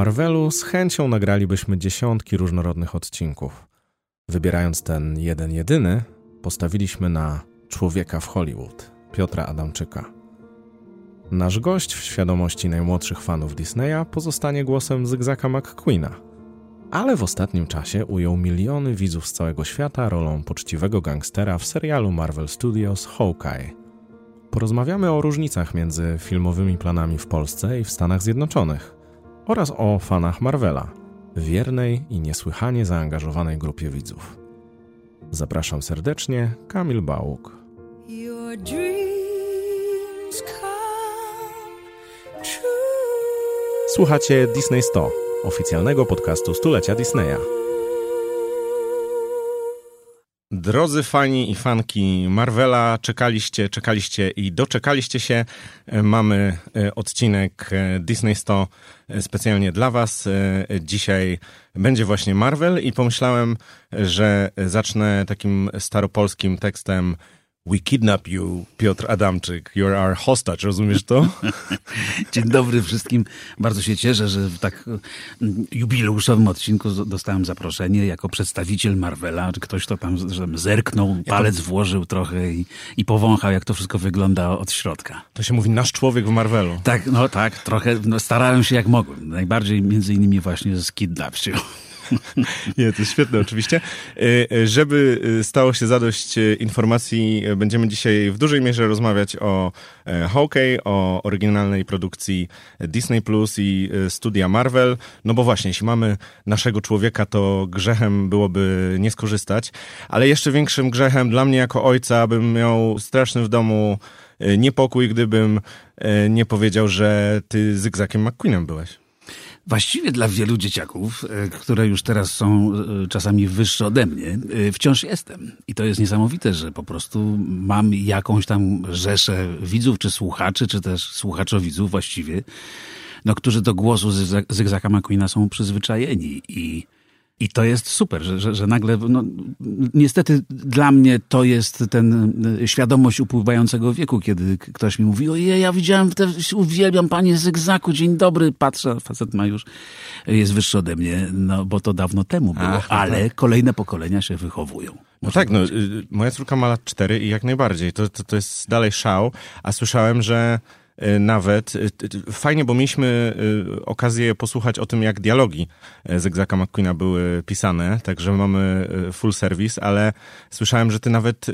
Marvelu, z chęcią nagralibyśmy dziesiątki różnorodnych odcinków. Wybierając ten jeden jedyny, postawiliśmy na człowieka w Hollywood, Piotra Adamczyka. Nasz gość w świadomości najmłodszych fanów Disneya pozostanie głosem Zygzaka McQueena, ale w ostatnim czasie ujął miliony widzów z całego świata rolą poczciwego gangstera w serialu Marvel Studios Hawkeye. Porozmawiamy o różnicach między filmowymi planami w Polsce i w Stanach Zjednoczonych oraz o fanach Marvela, wiernej i niesłychanie zaangażowanej grupie widzów. Zapraszam serdecznie, Kamil Bałuk. Słuchacie Disney 100, oficjalnego podcastu stulecia Disneya. Drodzy fani i fanki Marvela, czekaliście, czekaliście i doczekaliście się. Mamy e, odcinek e, Disney 100 e, specjalnie dla Was. Dzisiaj będzie właśnie Marvel i pomyślałem, że zacznę takim staropolskim tekstem We kidnap you, Piotr Adamczyk. You're our hostage, rozumiesz to? Dzień dobry wszystkim. Bardzo się cieszę, że w tak mm, jubileuszowym odcinku dostałem zaproszenie jako przedstawiciel Marvela. Ktoś to tam zerknął, palec włożył trochę i, i powąchał, jak to wszystko wygląda od środka. To się mówi nasz człowiek w Marvelu. Tak, no tak, trochę no, starałem się jak mogłem. Najbardziej między innymi właśnie z kidnapcią. Nie, to świetne oczywiście. E, e, żeby e, stało się zadość informacji, będziemy dzisiaj w dużej mierze rozmawiać o Hawkeye, o oryginalnej produkcji Disney Plus i studia Marvel. No bo właśnie, jeśli mamy naszego człowieka, to grzechem byłoby nie skorzystać. Ale jeszcze większym grzechem dla mnie jako ojca, bym miał straszny w domu niepokój, gdybym nie powiedział, że ty zygzakiem McQueenem byłeś. Właściwie dla wielu dzieciaków, e, które już teraz są e, czasami wyższe ode mnie, e, wciąż jestem. I to jest niesamowite, że po prostu mam jakąś tam rzeszę widzów, czy słuchaczy, czy też słuchaczowidzów właściwie, no, którzy do głosu Zygzaka McQueena są przyzwyczajeni i i to jest super, że, że, że nagle, no, niestety dla mnie to jest ten y, świadomość upływającego wieku, kiedy ktoś mi mówi, ojej, ja widziałem, te, uwielbiam panie Zygzaku, dzień dobry, patrzę, facet ma już, jest wyższy ode mnie, no bo to dawno temu było, Ach, no ale tak. kolejne pokolenia się wychowują. No tak, no, y, moja córka ma lat cztery i jak najbardziej, to, to, to jest dalej szał, a słyszałem, że nawet. E, fajnie, bo mieliśmy e, okazję posłuchać o tym, jak dialogi Zygzaka McQueena były pisane, także mamy full service, ale słyszałem, że ty nawet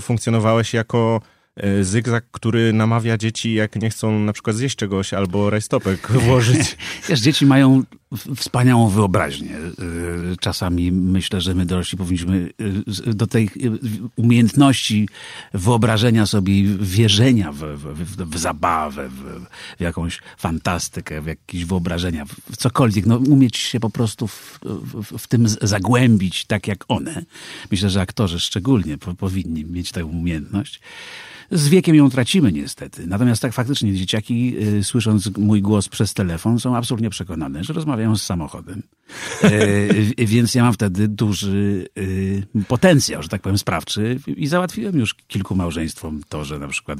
funkcjonowałeś jako E, zygzak, który namawia dzieci, jak nie chcą na przykład zjeść czegoś albo rajstopek włożyć. Wiesz, dzieci mają wspaniałą wyobraźnię. E, czasami myślę, że my dorośli powinniśmy e, do tej umiejętności wyobrażenia sobie, wierzenia w, w, w zabawę, w, w, jakąś fantastykę, w jakieś wyobrażenia, w cokolwiek, no umieć się po prostu w, tym zagłębić tak jak one. Myślę, że aktorzy szczególnie powinni mieć tę umiejętność. Z wiekiem ją tracimy niestety. Natomiast tak faktycznie dzieciaki, y, słysząc mój głos przez telefon, są absolutnie przekonane, że rozmawiają z samochodem. E, więc ja mam wtedy duży y, potencjał, że tak powiem, sprawczy i załatwiłem już kilku małżeństwom to, że na przykład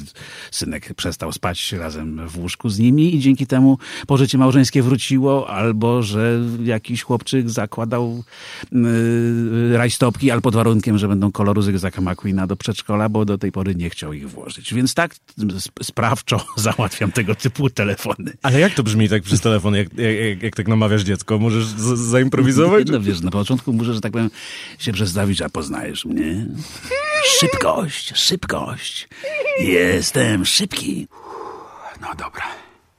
synek przestał spać razem w łóżku z nimi i dzięki temu pożycie małżeńskie wróciło, albo że jakiś chłopczyk zakładał y, rajstopki, ale pod warunkiem, że będą koloru Zygzaka McQueena do przedszkola, bo do tej pory nie chciał ich włożyć. Więc tak sprawczo załatwiam tego typu telefony. Ale jak to brzmi tak przez telefon, jak, jak, jak tak namawiasz dziecko? Możesz zaimprowizować? No wiesz, na początku muszę, że tak powiem, się przedstawić, a poznajesz mnie? Szybkość, szybkość. Jestem szybki. No dobra,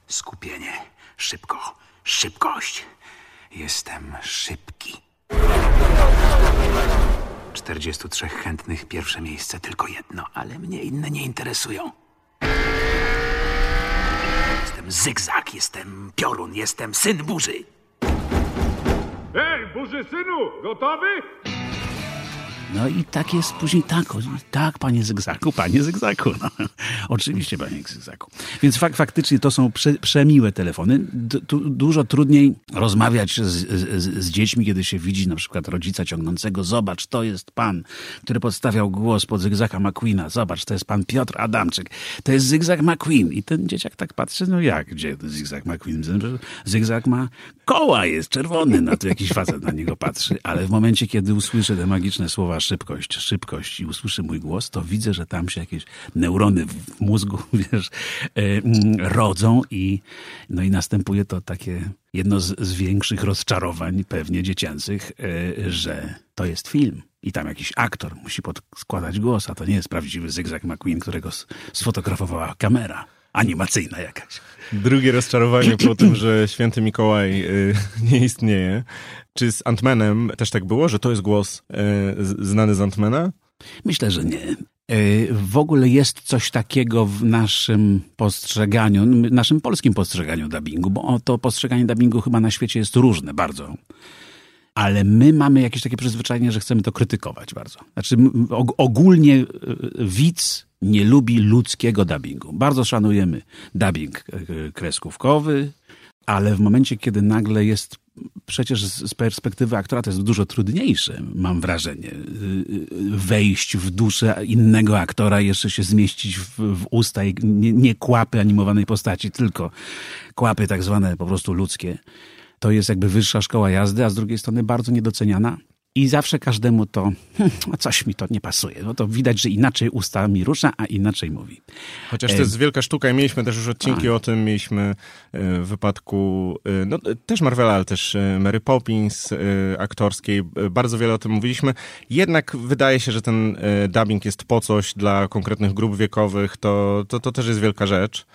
skupienie, szybko, szybkość. Jestem szybki. 43 chętnych, pierwsze miejsce, tylko jedno, ale mnie inne nie interesują. Jestem zygzak, jestem piorun, jestem syn burzy. Hej, burzy synu, gotowy? No i tak jest później tak, tak, panie Zygzaku, panie Zygzaku. No, oczywiście, panie Zygzaku. Więc fak, faktycznie to są prze, przemiłe telefony. Tu, dużo trudniej rozmawiać z, z, z, dziećmi, kiedy się widzi na przykład rodzica ciągnącego. Zobacz, to jest pan, który podstawiał głos pod Zygzaka McQueena. Zobacz, to jest pan Piotr Adamczyk. To jest Zygzak McQueen. I ten dzieciak tak patrzy, no jak, gdzie Zygzak McQueen? Zygzak ma koła, jest czerwony, na to jakiś facet na niego patrzy. Ale w momencie, kiedy usłyszę te magiczne słowa szybkość, szybkość i usłyszy mój głos, to widzę, że tam się jakieś neurony w mózgu, wiesz, e, mm, rodzą i, no i następuje to takie jedno z, z większych rozczarowań pewnie dziecięcych, e, że to jest film. I tam jakiś aktor musi podskładać głos, a to nie jest prawdziwy Zygzak McQueen, którego sfotografowała kamera animacyjna jakaś. Drugie rozczarowanie po tym, że święty Mikołaj y, nie istnieje. Czy z Antmanem też tak było, że to jest głos y, znany z Antmana? Myślę, że nie. Y, w ogóle jest coś takiego w naszym postrzeganiu, naszym polskim postrzeganiu dubbingu, bo to postrzeganie dubbingu chyba na świecie jest różne bardzo. Ale my mamy jakieś takie przyzwyczajenie, że chcemy to krytykować bardzo. Znaczy, ogólnie widz nie lubi ludzkiego dubbingu. Bardzo szanujemy dubbing e, kreskówkowy, ale w momencie, kiedy nagle jest przecież z perspektywy aktora to jest dużo trudniejsze, mam wrażenie, e, wejść w duszę innego aktora, jeszcze się zmieścić w, w usta i nie, nie kłapy animowanej postaci, tylko kłapy tak zwane po prostu ludzkie. To jest jakby wyższa szkoła jazdy, a z drugiej strony bardzo niedoceniana i zawsze każdemu to, hmm, coś mi to nie pasuje. No to widać, że inaczej ustami rusza, a inaczej mówi. Chociaż to jest wielka sztuka i mieliśmy też już odcinki a. o tym. Mieliśmy e, w wypadku e, no, też Marvela, ale też e, Mary Poppins aktorskiej. Bardzo wiele o tym mówiliśmy. Jednak wydaje się, że ten dubbing jest po coś dla konkretnych grup wiekowych. To, to, to też jest wielka rzecz.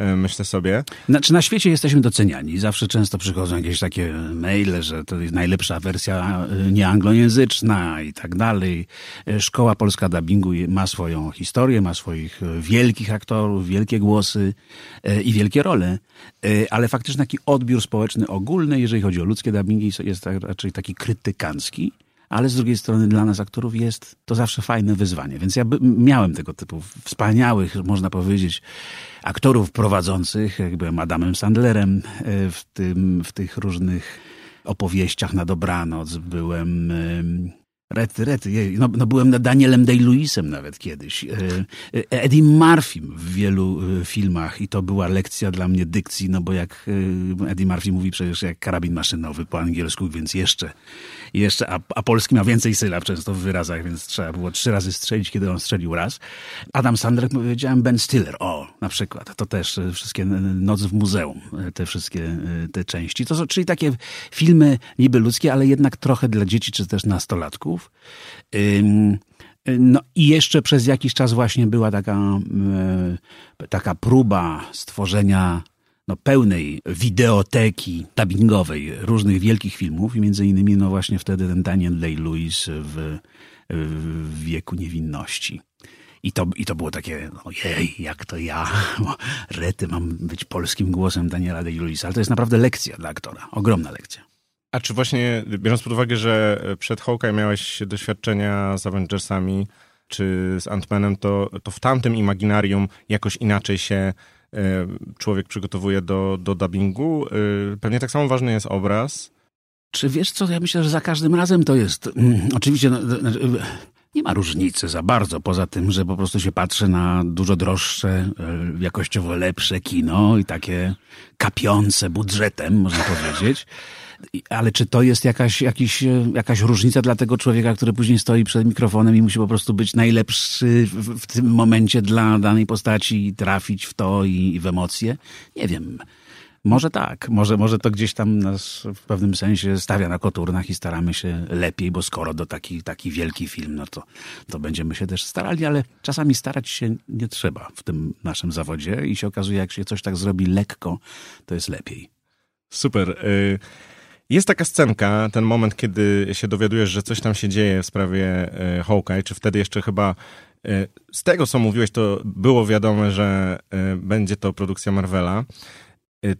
E, myślę sobie. Znaczy na świecie jesteśmy doceniani. Zawsze często przychodzą jakieś takie maile, że to jest najlepsza wersja e, nieanglojęzyczna i tak dalej. E, Szkoła Polska Dubbingu ma swoją historię, ma swoich wielkich aktorów, wielkie głosy i wielkie role, ale faktycznie taki odbiór społeczny ogólny, jeżeli chodzi o ludzkie dubbingi, jest raczej taki krytykancki ale z drugiej strony dla nas aktorów jest to zawsze fajne wyzwanie. Więc ja miałem tego typu wspaniałych, można powiedzieć, aktorów prowadzących, jak byłem Adamem Sandlerem e, w, tym, w tych różnych opowieściach na dobranoc, byłem Rety, rety. Jej. No, no byłem nad Danielem Day-Lewisem nawet kiedyś. E, e, Eddie Murphy w wielu e, filmach i to była lekcja dla mnie dykcji, no bo jak Eddie Murphy mówi przecież jak karabin maszynowy po angielsku, więc jeszcze, jeszcze a, a polski ma więcej sylab często w wyrazach, więc trzeba było trzy razy strzelić, kiedy on strzelił raz. Adam Sandler, powiedziałem Ben Stiller, o, na przykład. To też wszystkie Noc w muzeum, te wszystkie te części. To czyli takie filmy niby ludzkie, ale jednak trochę dla dzieci, czy też nastolatków no i jeszcze przez jakiś czas właśnie była taka, taka próba stworzenia no, pełnej wideoteki dubbingowej różnych wielkich filmów i między innymi no właśnie wtedy ten Daniel Day-Lewis w, w wieku niewinności. I to, I to było takie, ojej, jak to ja, rety, mam być polskim głosem Daniela Day-Lewisa. Ale to jest naprawdę lekcja dla aktora, ogromna lekcja. A czy właśnie, biorąc pod uwagę, że przed Hawkeye miałeś doświadczenia z Avengersami czy z Ant-Manem, to, to w tamtym imaginarium jakoś inaczej się e, człowiek przygotowuje do, do dubbingu. E, pewnie tak samo ważny jest obraz. Czy wiesz co, ja myślę, że za każdym razem to jest... Mm, oczywiście... No, no, nie ma różnicy za bardzo, poza tym, że po prostu się patrzy na dużo droższe, e, jakościowo lepsze kino i takie kapiące budżetem, można powiedzieć. Ale czy to jest jakaś, jakiś, jakaś różnica dla tego człowieka, który później stoi przed mikrofonem i musi po prostu być najlepszy w, w tym momencie dla danej postaci i trafić w to i, i w emocje? Nie wiem. Może tak, może, może to gdzieś tam nas w pewnym sensie stawia na koturnach i staramy się lepiej, bo skoro do taki, taki wielki film, no to, to będziemy się też starali, ale czasami starać się nie trzeba w tym naszym zawodzie i się okazuje, jak się coś tak zrobi lekko, to jest lepiej. Super. Y jest taka scenka, ten moment, kiedy się dowiadujesz, że coś tam się dzieje w sprawie e, Hawkeye, czy wtedy jeszcze chyba e, z tego, co mówiłeś, to było wiadome, że e, będzie to produkcja Marvela.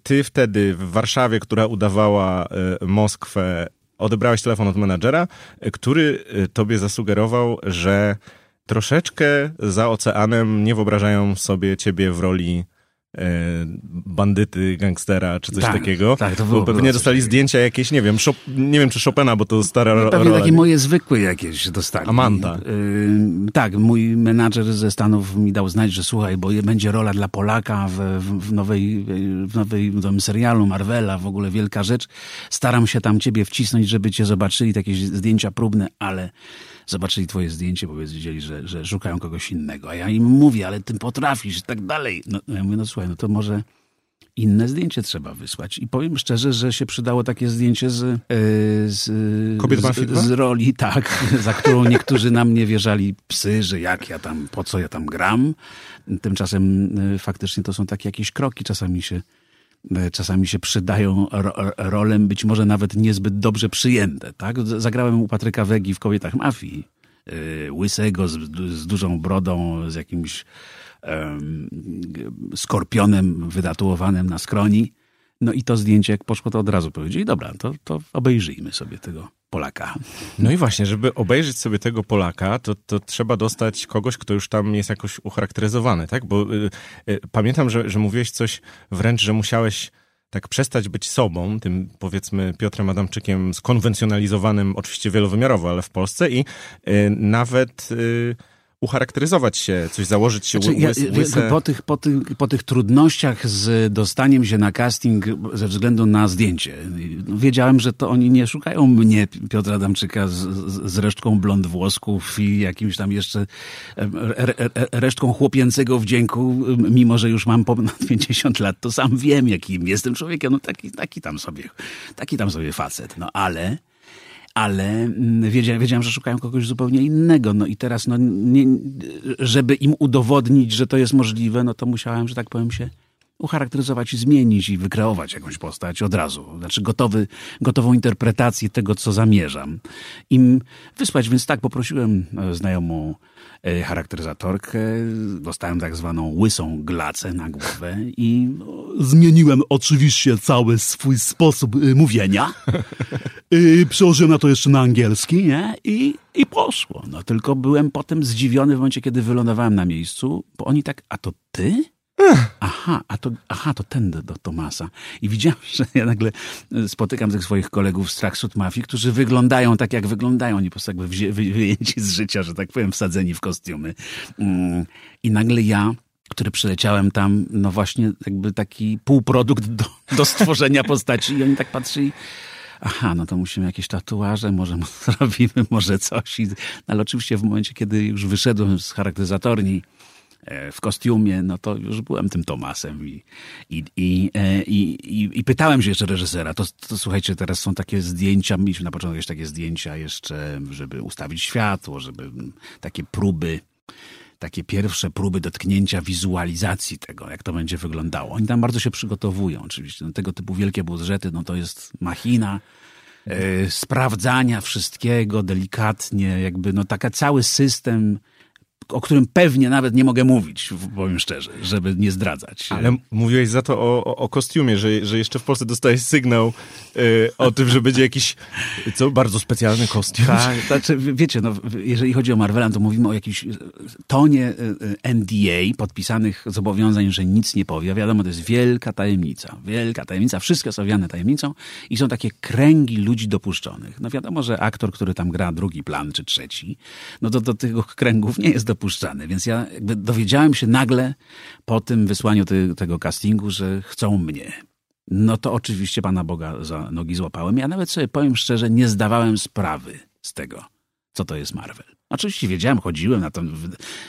Ty wtedy w Warszawie, która udawała Moskwę, odebrałeś telefon od menadżera, który tobie zasugerował, że troszeczkę za oceanem nie wyobrażają sobie ciebie w roli bandyty, gangstera, czy coś tak, takiego. Tak, to było, bo pewnie było dostali zdjęcia jakieś, nie wiem, nie wiem czy Chopina, bo to stara no, Pewnie rola. takie moje zwykłe jakieś dostali. Amanda. Yy, tak, mój menadżer ze Stanów mi dał znać, że słuchaj, bo będzie rola dla Polaka w, w, w nowej, w nowej w nowym serialu Marvela, w ogóle wielka rzecz. Staram się tam ciebie wcisnąć, żeby cię zobaczyli, takie zdjęcia próbne, ale zobaczyli twoje zdjęcie, bo wiedzieli, że, że szukają kogoś innego. A ja im mówię, ale ty potrafisz i tak dalej. No, ja mówię, no słuchaj, no to może inne zdjęcie trzeba wysłać. I powiem szczerze, że się przydało takie zdjęcie z, e, z, z, z roli, tak, za którą niektórzy na mnie wierzali psy, że jak ja tam, po co ja tam gram. Tymczasem e, faktycznie to są takie jakieś kroki, czasami się czasami się przydają ro rolem, być może nawet niezbyt dobrze przyjęte. Tak? Zagrałem u Patryka Wegi w Kobietach Mafii. Yy, łysego, z, z, dużą brodą, z jakimś skorpionem wydatuowanym na skroni. No i to zdjęcie, jak poszło, to od razu powiedzieli, dobra, to, to obejrzyjmy sobie tego Polaka. No i właśnie, żeby obejrzeć sobie tego Polaka, to, to trzeba dostać kogoś, kto już tam jest jakoś ucharakteryzowany, tak? Bo y, y, pamiętam, że, że mówiłeś coś wręcz, że musiałeś tak przestać być sobą, tym powiedzmy Piotrem Adamczykiem skonwencjonalizowanym, oczywiście wielowymiarowo, ale w Polsce i y, nawet y, ucharakteryzować się, coś założyć się znaczy, łys, ja, łyse... po, tych, po, tych, po tych trudnościach z dostaniem się na casting ze względu na zdjęcie, wiedziałem, że to oni nie szukają mnie, Piotra Adamczyka, z, z resztką blond włosków i jakimś tam jeszcze re, resztką chłopięcego wdzięku, mimo że już mam ponad 50 lat, to sam wiem, jakim jestem człowiekiem, no taki, taki tam sobie, taki tam sobie facet, no ale ale mm, wiedziałem, wiedziałem, że szukają kogoś zupełnie innego. No i teraz, no, nie, żeby im udowodnić, że to jest możliwe, no to musiałem, że tak powiem, się ucharakteryzować zmienić i wykreować jakąś postać od razu. Znaczy gotowy, gotową interpretację tego, co zamierzam. Im wysłać, więc tak poprosiłem e, znajomą e, charakteryzatorkę, dostałem tak zwaną łysą glacę na głowę i zmieniłem oczywiście cały swój sposób e, mówienia. Przełożyłem na to jeszcze na angielski, nie? I, i poszło. No tylko byłem potem zdziwiony w momencie, kiedy wylądowałem na miejscu, bo oni tak, a to ty? Aha, a to, aha, to ten do, do Tomasa. I widziałem, że ja nagle e, spotykam tych swoich kolegów z Traksut Mafii, którzy wyglądają tak, jak wyglądają. Oni po prostu jakby wyjęci z życia, że tak powiem, wsadzeni w kostiumy. Mm. I nagle ja który przyleciałem tam, no właśnie jakby taki półprodukt do, do stworzenia postaci i oni tak patrzyli, aha, no to musimy jakieś tatuaże, może zrobimy, może coś. I, ale oczywiście w momencie, kiedy już wyszedłem z charakteryzatorni, w kostiumie, no to już byłem tym Tomasem i, i, e, i, i, i pytałem się jeszcze reżysera, to, to słuchajcie, teraz są takie zdjęcia, mieliśmy na początku jeszcze takie zdjęcia jeszcze, żeby ustawić światło, żeby takie próby takie pierwsze próby dotknięcia wizualizacji tego, jak to będzie wyglądało. Oni tam bardzo się przygotowują oczywiście. No, tego typu wielkie budżety, no to jest machina, e, sprawdzania wszystkiego delikatnie, jakby no taka cały system o którym pewnie nawet nie mogę mówić, powiem szczerze, żeby nie zdradzać. Ale mówiłeś za to o, o kostiumie, że, że jeszcze w Polsce dostałeś sygnał y, o tym, że będzie jakiś co, bardzo specjalny kostium. Tak, znaczy, wiecie, no, jeżeli chodzi o Marvela, to mówimy o jakimś tonie y, y, NDA, podpisanych zobowiązań, że nic nie powie. Wiadomo, to jest wielka tajemnica. Wielka tajemnica, wszystko są owiane tajemnicą i są takie kręgi ludzi dopuszczonych. No wiadomo, że aktor, który tam gra drugi plan czy trzeci, no to do tych kręgów nie jest dopuszczony dopuszczany. Więc ja jakby dowiedziałem się nagle po tym wysłaniu ty, tego castingu, że chcą mnie. No to oczywiście Pana Boga za nogi złapałem. Ja nawet sobie powiem szczerze, nie zdawałem sprawy z tego, co to jest Marvel. Oczywiście wiedziałem, chodziłem na to.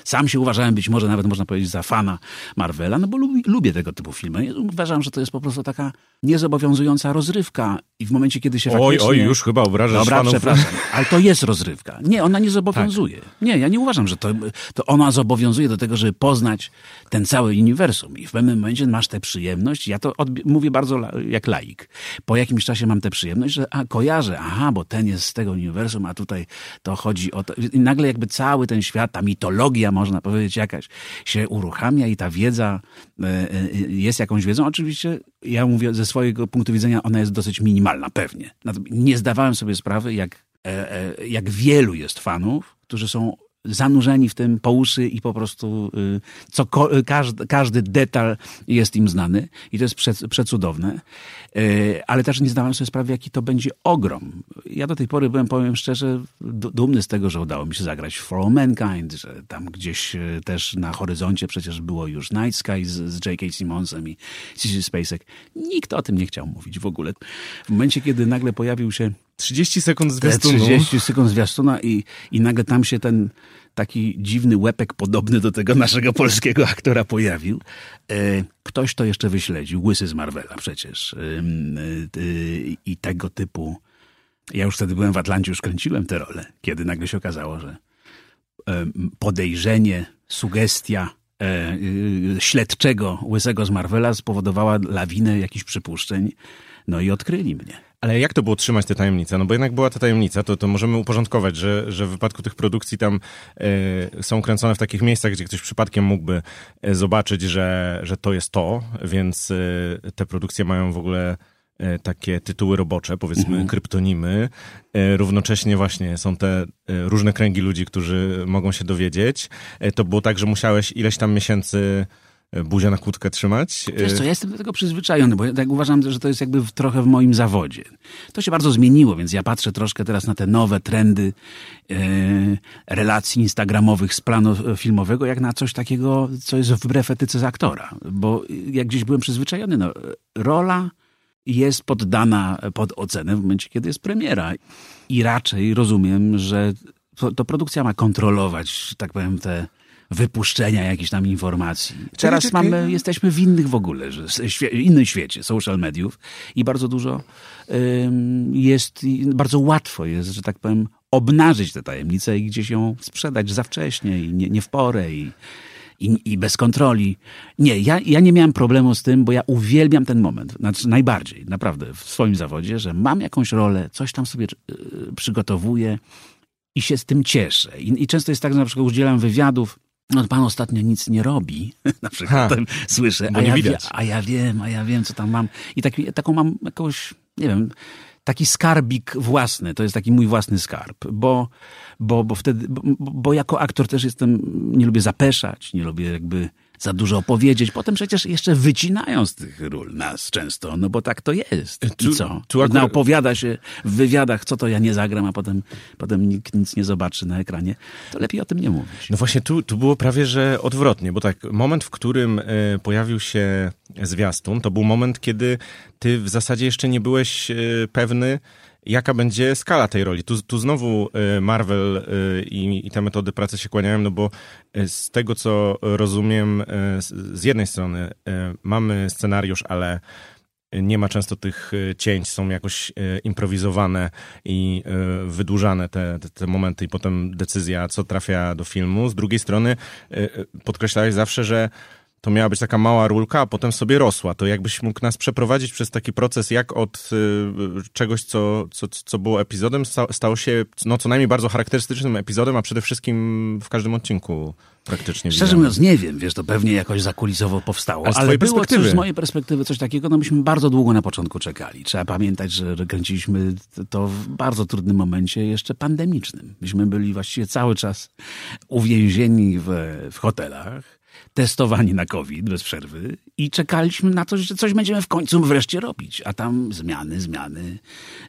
Sam się uważałem być może nawet można powiedzieć za fana Marvela, no bo lubię, lubię tego typu filmy. Uważam, że to jest po prostu taka niezobowiązująca rozrywka i w momencie, kiedy się oj, faktycznie... Oj, już chyba obrażasz Dobra, fanów. przepraszam, ale to jest rozrywka. Nie, ona nie zobowiązuje. Tak. Nie, ja nie uważam, że to, to ona zobowiązuje do tego, żeby poznać ten cały uniwersum i w pewnym momencie masz tę przyjemność, ja to mówię bardzo jak laik. Po jakimś czasie mam tę przyjemność, że a, kojarzę, aha, bo ten jest z tego uniwersum, a tutaj to chodzi o to nagle jakby cały ten świat, ta mitologia, można powiedzieć, jakaś się uruchamia i ta wiedza e, e, jest jakąś wiedzą. Oczywiście, ja mówię ze swojego punktu widzenia, ona jest dosyć minimalna, pewnie. Nie zdawałem sobie sprawy, jak, e, jak wielu jest fanów, którzy są zanurzeni w tym po uszy i po prostu y, co, każdy, każdy detal jest im znany i to jest prze, przecudowne. Y, ale też nie zdawałem sobie sprawy, jaki to będzie ogrom. Ja do tej pory byłem, powiem szczerze, dumny z tego, że udało mi się zagrać For All Mankind, że tam gdzieś y, też na horyzoncie przecież było już Night Sky z, z J.K. Simmonsem i Cici Spacek. Nikt o tym nie chciał mówić w ogóle. W momencie, kiedy nagle pojawił się 30 sekund zwiastunu. 30 sekund zwiastuna i, i nagle tam się ten taki dziwny łepek podobny do tego naszego polskiego aktora pojawił. E, ktoś to jeszcze wyśledził, Łysy z Marvela przecież. E, I tego typu... Ja już wtedy byłem w Atlancie, już kręciłem tę rolę, kiedy nagle się okazało, że e, podejrzenie, sugestia śledczego Łysego z Marvela spowodowała lawinę jakichś przypuszczeń, no i odkryli mnie. Ale jak to było trzymać tę tajemnicę? No bo jednak była ta tajemnica, to, to możemy uporządkować, że, że w wypadku tych produkcji tam y, są kręcone w takich miejscach, gdzie ktoś przypadkiem mógłby e, zobaczyć, że, że to jest to, więc y, te produkcje mają w ogóle takie tytuły robocze, powiedzmy mhm. kryptonimy. Równocześnie właśnie są te różne kręgi ludzi, którzy mogą się dowiedzieć. To było tak, że musiałeś ileś tam miesięcy buzię na kłódkę trzymać. Wiesz co, ja jestem do tego przyzwyczajony, bo ja tak uważam, że to jest jakby trochę w moim zawodzie. To się bardzo zmieniło, więc ja patrzę troszkę teraz na te nowe trendy e, relacji instagramowych z planu filmowego, jak na coś takiego, co jest wbrew etyce z aktora. Bo jak gdzieś byłem przyzwyczajony, no, rola jest poddana pod ocenę w momencie, kiedy jest premiera. I raczej rozumiem, że to, to produkcja ma kontrolować, tak powiem, te wypuszczenia jakichś tam informacji. Teraz mamy, jesteśmy w innych w ogóle, że, innym świecie social mediów i bardzo dużo jest, bardzo łatwo jest, że tak powiem, obnażyć tę tajemnicę i gdzieś ją sprzedać za wcześnie i nie, nie w porę i, i, i, bez kontroli. Nie, ja, ja nie miałem problemu z tym, bo ja uwielbiam ten moment, znaczy najbardziej, naprawdę, w swoim zawodzie, że mam jakąś rolę, coś tam sobie y, przygotowuję i się z tym cieszę. I, I, często jest tak, że na przykład udzielam wywiadów no pan ostatnio nic nie robi, na przykład ha, słyszę, a ja, wie, a ja wiem, a ja wiem, co tam mam. I taki, taką mam jakąś, nie wiem, taki skarbik własny, to jest taki mój własny skarb, bo, bo, bo wtedy, bo, bo jako aktor też jestem, nie lubię zapeszać, nie lubię jakby za dużo opowiedzieć. Potem przecież jeszcze wycinają z tych ról nas często, no bo tak to jest. I tu, co? Tu akurat... Opowiada się w wywiadach, co to ja nie zagram, a potem, potem nikt nic nie zobaczy na ekranie. To lepiej o tym nie mówić. No właśnie tu, tu było prawie, że odwrotnie, bo tak, moment, w którym y, pojawił się zwiastun, to był moment, kiedy ty w zasadzie jeszcze nie byłeś y, pewny, jaka będzie skala tej roli. Tu, tu znowu y, Marvel y, i, i te metody pracy się kłaniają, no bo y, z tego, co rozumiem, z jednej strony mamy scenariusz, ale nie ma często tych cięć, są jakoś improwizowane i wydłużane te, te, te, momenty i potem decyzja, co trafia do filmu. Z drugiej strony podkreślałeś zawsze, że to miała być taka mała rulka, a potem sobie rosła. To jakbyś mógł nas przeprowadzić przez taki proces, jak od y, czegoś, co, co, co było epizodem, stało się no, co najmniej bardzo charakterystycznym epizodem, a przede wszystkim w każdym odcinku praktycznie. Szczerze mówiąc, nie wiem, wiesz, to pewnie jakoś zakulisowo powstało, ale, ale było coś, z mojej perspektywy coś takiego, no myśmy bardzo długo na początku czekali. Trzeba pamiętać, że kręciliśmy to w bardzo trudnym momencie, jeszcze pandemicznym. Myśmy byli właściwie cały czas uwięzieni w, w hotelach testowani na COVID bez przerwy i czekaliśmy na to, że coś będziemy w końcu wreszcie robić. A tam zmiany, zmiany,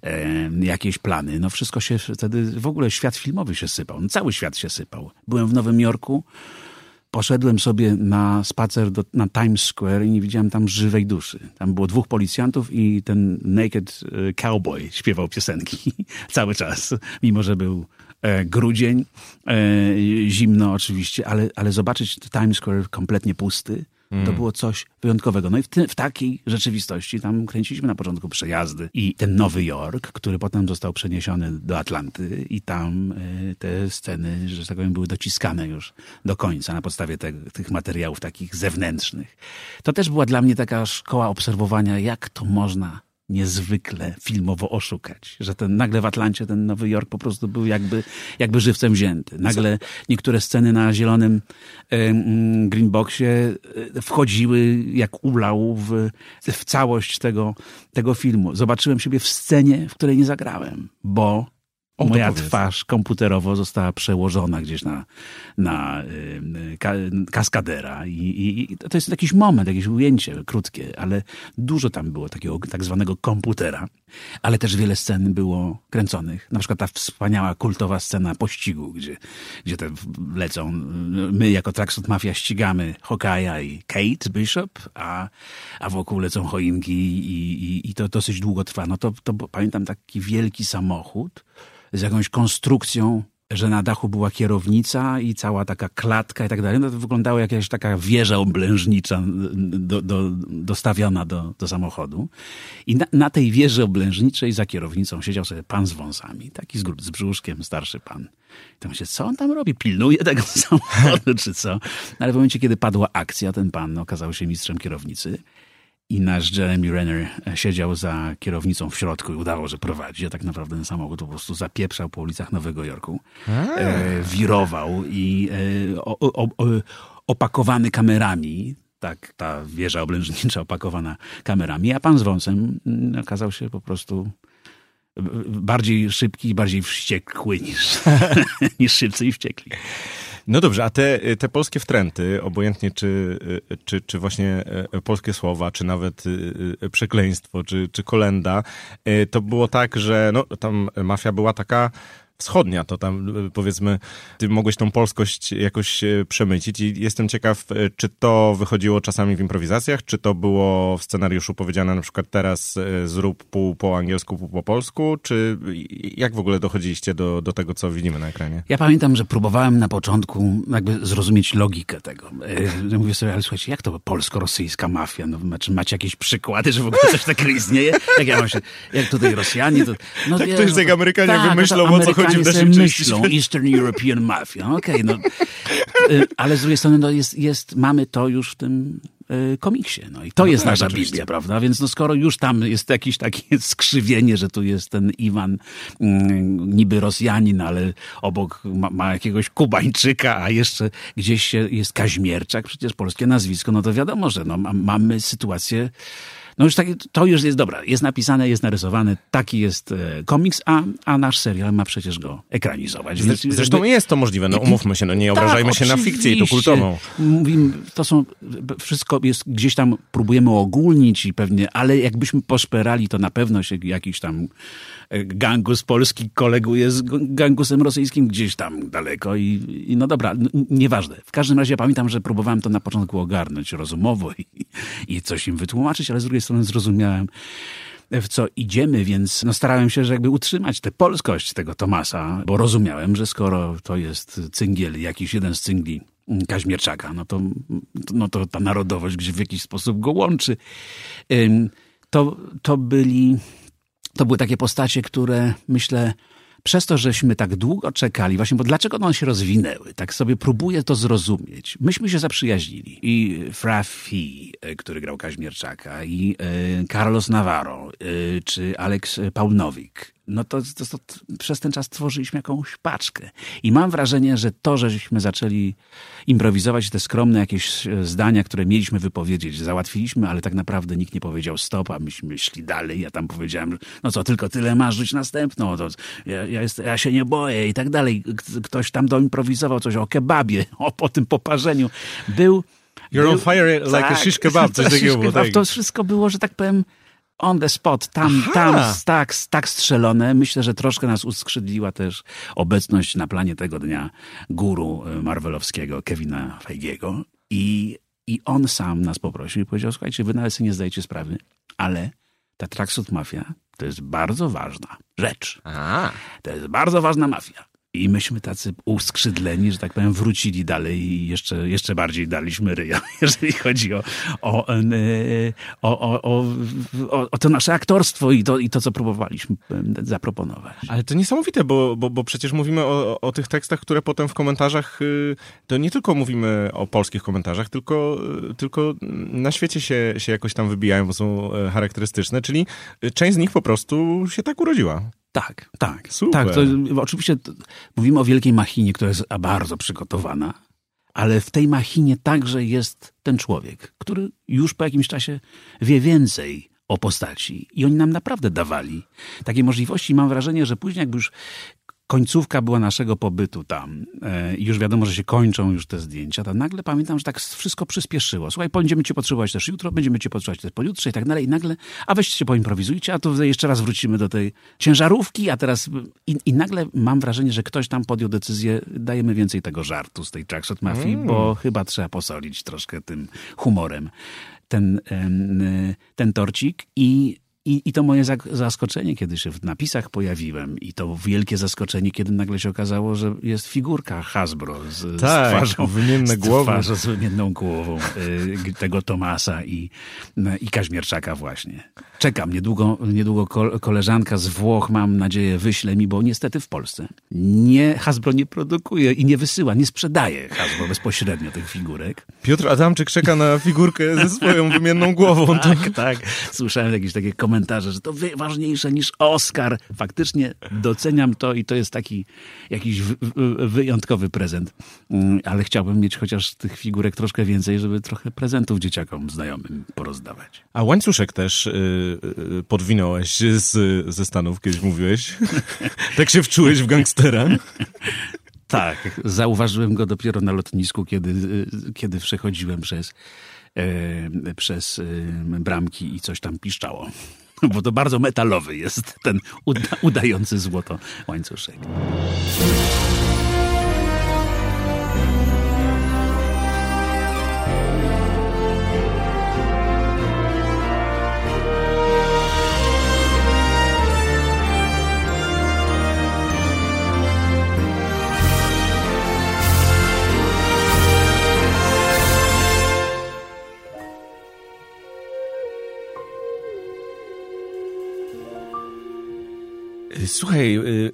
e, jakieś plany. No wszystko się wtedy, w ogóle świat filmowy się sypał. No, cały świat się sypał. Byłem w Nowym Jorku, poszedłem sobie na spacer do, na Times Square i nie widziałem tam żywej duszy. Tam było dwóch policjantów i ten naked e, cowboy śpiewał piosenki cały czas, mimo że był grudzień, e, zimno oczywiście, ale, ale zobaczyć Times Square kompletnie pusty, Mm. To było coś wyjątkowego. No i w, ty, w, takiej rzeczywistości tam kręciliśmy na początku przejazdy i ten Nowy Jork, który potem został przeniesiony do Atlanty i tam y, te sceny, że tak powiem, były dociskane już do końca na podstawie te, tych materiałów takich zewnętrznych. To też była dla mnie taka szkoła obserwowania, jak to można niezwykle filmowo oszukać, że ten nagle w Atlancie ten Nowy Jork po prostu był jakby, jakby żywcem wzięty. Nagle niektóre sceny na zielonym mm, greenboxie e, wchodziły jak ulał w, w całość tego, tego filmu. Zobaczyłem siebie w scenie, w której nie zagrałem, bo o, Moja twarz komputerowo została przełożona gdzieś na, na y, ka, kaskadera I, i, I, to jest jakiś moment, jakieś ujęcie krótkie, ale dużo tam było takiego tak zwanego komputera, ale też wiele scen było kręconych. Na przykład ta wspaniała, kultowa scena pościgu, gdzie, gdzie te lecą, my jako Tracksuit Mafia ścigamy Hokaja i Kate Bishop, a, a wokół lecą choinki i, i, i to dosyć długo trwa. No to, to pamiętam taki wielki samochód, z jakąś konstrukcją, że na dachu była kierownica i cała taka klatka i tak dalej. No to wyglądało jak jakaś taka wieża oblężnicza do, do, dostawiona do, do samochodu. I na, na, tej wieży oblężniczej za kierownicą siedział sobie pan z wąsami, taki z, z brzuszkiem, starszy pan. I to myślę, co on tam robi? Pilnuje tego samochodu, czy co? No ale w momencie, kiedy padła akcja, ten pan okazał się mistrzem kierownicy i nasz Jeremy Renner e, siedział za kierownicą w środku i udawał, że prowadzi, a tak naprawdę ten samochód po prostu zapieprzał po ulicach Nowego Jorku. E, wirował i e, o, o, o, opakowany kamerami, tak ta wieża oblężnicza opakowana kamerami, a pan z wąsem mm, okazał się po prostu bardziej szybki i bardziej wściekły niż, niż szybcy i wściekli. No dobrze, a te, te polskie wtręty, obojętnie czy, czy, czy właśnie e, polskie słowa, czy nawet e, przekleństwo, czy, czy kolenda, e, to było tak, że no, tam mafia była taka wschodnia, to tam e, powiedzmy, ty mogłeś tą polskość jakoś e, przemycić i jestem ciekaw, e, czy to wychodziło czasami w improwizacjach, czy to było w scenariuszu powiedziane na przykład teraz zrób pół po angielsku, pół po polsku, czy jak w ogóle dochodziliście do, do tego, co widzimy na ekranie? Ja pamiętam, że próbowałem na początku jakby zrozumieć logikę tego. Mówię sobie, ale słuchajcie, jak to polsko-rosyjska mafia? No, czy macie jakieś przykłady, że w ogóle coś takiego istnieje? Jak ja mam się, jak tutaj Rosjanie, to... No, tak to jest jak Amerykanie tak, wymyślą, o co chodzi Amerykanie sobie myślą Eastern European Mafia. Okej, okay, no. Y, ale z drugiej strony no jest, jest, mamy to już w tym y, komiksie. No i to no jest tak, nasza oczywiście. Biblia, prawda? Więc no skoro już tam jest jakieś takie skrzywienie, że tu jest ten Iwan mm, niby Rosjanin, ale obok ma, ma, jakiegoś Kubańczyka, a jeszcze gdzieś jest Kaźmierczak, przecież polskie nazwisko, no to wiadomo, że no, mamy sytuację no już tak, to już jest dobra. Jest napisane, jest narysowane, taki jest e, komiks, a, a nasz serial ma przecież go ekranizować. Więc, Zresztą jakby... jest to możliwe, no umówmy się, no nie obrażajmy tak, się na fikcję i to kultową. Mówimy, to są, wszystko jest gdzieś tam, próbujemy ogólnić i pewnie, ale jakbyśmy poszperali, to na pewno się jakiś tam gangus polski koleguje z gangusem rosyjskim gdzieś tam daleko i, i no dobra, nieważne. W każdym razie ja pamiętam, że próbowałem to na początku ogarnąć rozumowo i, i coś im wytłumaczyć, ale z drugiej strony zrozumiałem, w co idziemy, więc no starałem się, że jakby utrzymać tę polskość tego Tomasa, bo rozumiałem, że skoro to jest cyngiel, jakiś jeden z cyngli Kaźmierczaka, no to, no to ta narodowość gdzie w jakiś sposób go łączy. To, to byli, to były takie postacie, które myślę, przez to, żeśmy tak długo czekali, właśnie, bo dlaczego one się rozwinęły? Tak sobie próbuję to zrozumieć. Myśmy się zaprzyjaźnili. I Frafi, e, który grał Kaźmierczaka, i e, Carlos Navarro, e, czy Alex Paulnowik, no to, to, to, przez ten czas tworzyliśmy jakąś paczkę. I mam wrażenie, że to, żeśmy zaczęli improwizować te skromne jakieś e, zdania, które mieliśmy wypowiedzieć, załatwiliśmy, ale tak naprawdę nikt nie powiedział stop, a myśmy szli dalej. Ja tam powiedziałem, no co, tylko tyle masz, rzuć następną, to ja, ja, jest, ja się nie boję i tak dalej. Ktoś tam doimprowizował coś o kebabie, o po tym poparzeniu. Był... You're był, on fire like tak, a shish kebab, coś takiego. Tak. To wszystko było, że tak powiem, on the spot, tam, Aha. tam, tak, tak strzelone. Myślę, że troszkę nas uskrzydliła też obecność na planie tego dnia guru e, marvelowskiego Kevina Feigiego i, i on sam nas poprosił i powiedział, słuchajcie, wy nawet sobie nie zdajecie sprawy, ale ta Tracksuit Mafia to jest bardzo ważna rzecz. Aha. To jest bardzo ważna mafia. I myśmy tacy uskrzydleni, że tak powiem, wrócili dalej i jeszcze, jeszcze bardziej daliśmy ryja, jeżeli chodzi e, o, o, o, o to nasze aktorstwo i to, i to, co próbowaliśmy zaproponować. Ale to niesamowite, bo, bo, bo przecież mówimy o, o tych tekstach, które potem w komentarzach, y, to nie tylko mówimy o polskich komentarzach, tylko, y, tylko na świecie się, się jakoś tam wybijają, bo są e, charakterystyczne, czyli część z nich po prostu się tak urodziła. Tak, tak. Super. Tak, to, oczywiście to, mówimy o wielkiej machinie, która jest bardzo przygotowana, ale w tej machinie także jest ten człowiek, który już po jakimś czasie wie więcej o postaci. I oni nam naprawdę dawali takie możliwości. Mam wrażenie, że później, jakby już końcówka była naszego pobytu tam e, i już wiadomo, że się kończą już te zdjęcia, to nagle pamiętam, że tak wszystko przyspieszyło. Słuchaj, będziemy cię potrzebować też jutro, będziemy cię potrzebować też pojutrze i tak dalej i nagle, a weźcie się poimprowizujcie, a to jeszcze raz wrócimy do tej ciężarówki, a teraz i, i nagle mam wrażenie, że ktoś tam podjął decyzję, dajemy więcej tego żartu z tej Jackshot Mafii, mm. bo chyba trzeba posolić troszkę tym humorem ten, ten torcik i i, I to moje zaskoczenie, kiedy się w napisach pojawiłem, i to wielkie zaskoczenie, kiedy nagle się okazało, że jest figurka Hasbro z, tak, z twarzą, wymienne głowy. Twarzą, z wymienną głową y, tego Tomasa i, i Kaźmierczaka właśnie. Czekam, niedługo, niedługo koleżanka z Włoch, mam nadzieję, wyśle mi, bo niestety w Polsce nie, Hasbro nie produkuje i nie wysyła, nie sprzedaje Hasbro bezpośrednio tych figurek. Piotr Adamczyk czeka na figurkę ze swoją wymienną głową. tak, tak. Słyszałem jakieś takie komentarze że to ważniejsze niż Oscar. Faktycznie doceniam to i to jest taki jakiś wyjątkowy prezent. Mm, ale chciałbym mieć chociaż tych figurek troszkę więcej, żeby trochę prezentów dzieciakom, znajomym porozdawać. A łańcuszek też yy, podwinąłeś z, ze Stanów, kiedyś mówiłeś. tak się wczułeś w gangstera? Tak, zauważyłem go dopiero na lotnisku, kiedy, y, kiedy przechodziłem przez, e, przez e, bramki i coś tam piszczało. bo to bardzo metalowy jest ten uda udający złoto łańcuszek. Słuchaj, y, y,